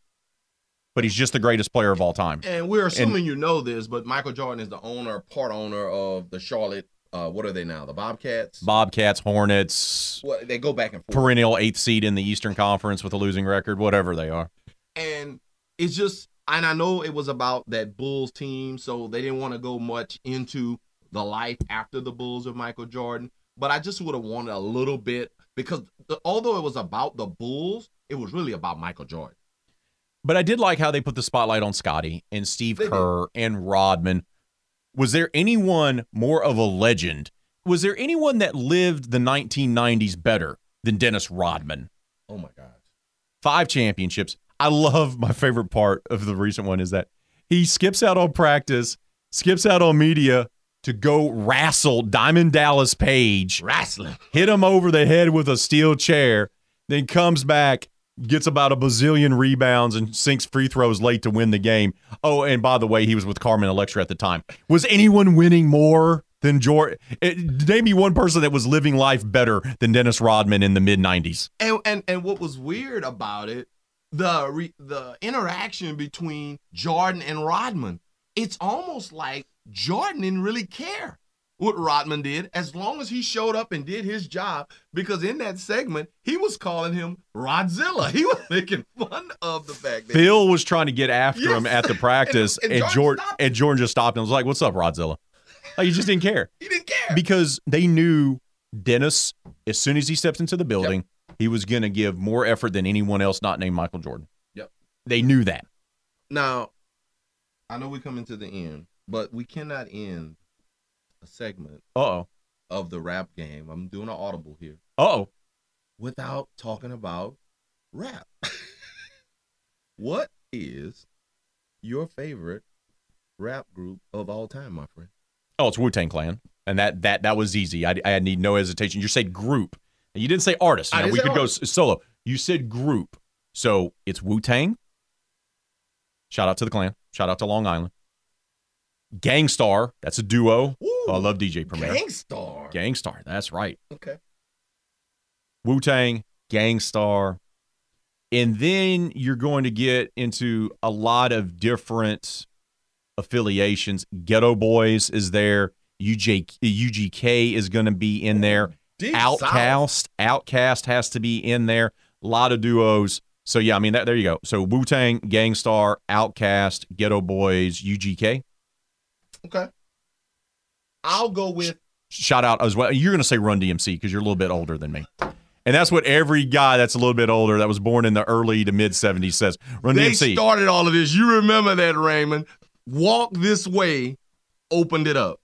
But he's just the greatest player of all time. And we're assuming you know this, but Michael Jordan is the owner, part owner of the Charlotte. Uh, what are they now? The Bobcats. Bobcats, Hornets, Well, they go back and forth. perennial eighth seed in the Eastern Conference with a losing record, whatever they are. and it's just and I know it was about that Bulls team, so they didn't want to go much into the life after the Bulls of Michael Jordan. But I just would have wanted a little bit because the, although it was about the Bulls, it was really about Michael Jordan. But I did like how they put the spotlight on Scottie and Steve They did. Kerr and Rodman. Was there anyone more of a legend? Was there anyone that lived the 1990s better than Dennis Rodman? Oh my gosh. Five championships. I love my favorite part of the recent one is that he skips out on practice, skips out on media to go wrestle Diamond Dallas Page, Wrestling. hit him over the head with a steel chair, then comes back, gets about a bazillion rebounds, and sinks free throws late to win the game. Oh, and by the way, he was with Carmen Electra at the time. Was anyone winning more than Jordan? Eh, name me one person that was living life better than Dennis Rodman in the mid 90s. And and and what was weird about it, the re, the interaction between Jordan and Rodman, it's almost like Jordan didn't really care what Rodman did as long as he showed up and did his job. Because in that segment, he was calling him Rodzilla. He was making fun of the fact that Phil was trying to get after Yes. him at the uh, practice, And- and, and Jordan stopped and Jordan just stopped and was like, "What's up, Rodzilla?" Like he just didn't care he didn't care. because they knew Dennis. As soon as he stepped into the building, he was going to give more effort than anyone else not named Michael Jordan. Yep. They knew that. Now, I know we're coming to the end, but we cannot end a segment Uh oh. of the rap game. I'm doing an audible here. Uh oh. without talking about rap. what is your favorite rap group of all time, my friend? Oh, it's Wu Tang Clan, and that that that was easy. I, I need no hesitation. You said group, and you didn't say artist. Know, didn't we say could go artist. s- solo. You said group, so it's Wu Tang. Shout out to the clan. Shout out to Long Island. Gang Starr, that's a duo. Ooh, Oh, I love DJ Premier. Gang Starr. Gangstar, that's right. okay. Wu Tang, Gang Starr. And then you're going to get into a lot of different affiliations. Geto Boys is there. UJ, UGK is going to be in there. Deep South. OutKast, OutKast has to be in there. A lot of duos. So yeah, I mean that. There you go. So Wu Tang, Gangstar, OutKast, Geto Boys, UGK. Okay. I'll go with Shout out as well. You're going to say Run DMC because you're a little bit older than me, and that's what every guy that's a little bit older that was born in the early to mid '70s says. Run they DMC. started all of this. You remember that, Raymond? Walk this way opened it up.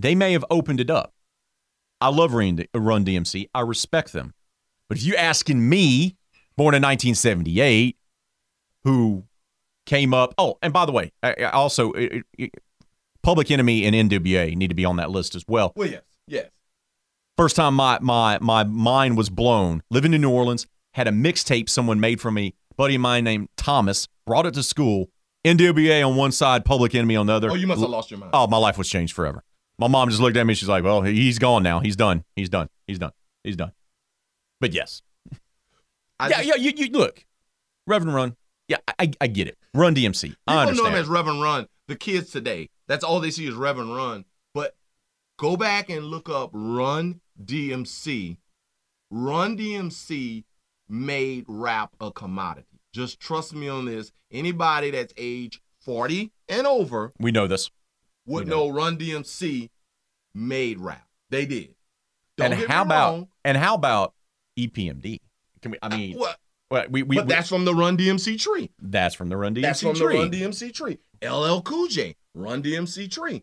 they may have opened it up. I love Run Run DMC. I respect them, but if you're asking me, born in 1978, who came up? Oh, and by the way, I, I also it, it, Public Enemy and NWA need to be on that list as well. Well, yes, yes. First time my my my mind was blown. Living in New Orleans, had a mixtape someone made for me. Buddy of mine named Thomas brought it to school. NWA on one side, Public Enemy on the other. Oh, you must have lost your mind. Oh, my life was changed forever. My mom just looked at me. She's like, "Well, he's gone now. He's done. He's done. He's done. He's done." But yes, I yeah, just- yeah. You, you look, Reverend Run. Yeah, I, I get it. Run DMC. I People know understand. him as Reverend and Run. The kids today, that's all they see is Reverend and Run. But go back and look up Run DMC. Run DMC made rap a commodity. Just trust me on this. Anybody that's age 40 and over we know this. would We know. know Run DMC made rap. They did. Don't and how about wrong. and how about EPMD? Can we? I mean, What? well, we, we, but we- that's from the Run DMC tree. that's from the Run DMC Tree. That's from tree. the Run DMC tree. LL Cool J, Run DMC tree.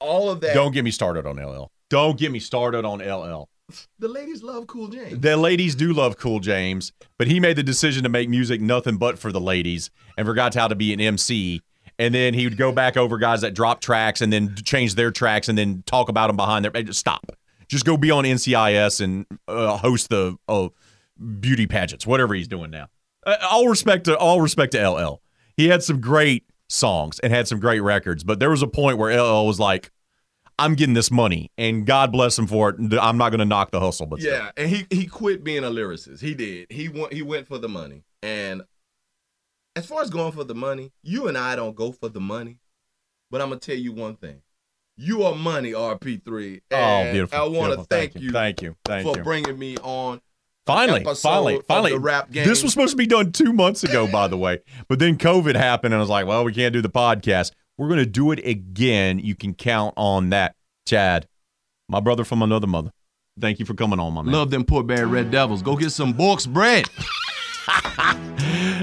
All of that. Don't get me started on LL. Don't get me started on LL. The ladies love Cool James. The ladies do love Cool James, but he made the decision to make music nothing but for the ladies and forgot how to be an MC. And then he would go back over guys that drop tracks and then change their tracks and then talk about them behind their. Stop. Just go be on NCIS and uh, host the uh, beauty pageants, whatever he's doing now. Uh, all respect to all respect to LL. He had some great songs and had some great records. But there was a point where LL was like, I'm getting this money, and God bless him for it. I'm not going to knock the hustle, but still. Yeah, and he he quit being a lyricist. He did. He went he went for the money. And as far as going for the money, you and I don't go for the money. But I'm gonna tell you one thing. You are money, RP3. Oh, beautiful. I want to beautiful. thank, you, Thank you. Thank for you. bringing me on. Finally, finally, finally. the rap game. This was supposed to be done two months ago, by the way. But then COVID happened, and I was like, well, we can't do the podcast. We're going to do it again. You can count on that. Chad, my brother from another mother. Thank you for coming on, my man. Love them Port Barre Red Devils. Go get some Bork's bread.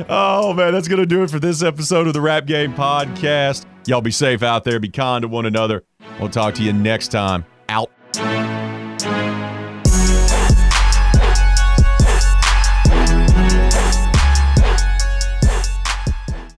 Oh, man, that's going to do it for this episode of the Rap Game Podcast. Y'all be safe out there. Be kind to one another. We'll talk to you next time.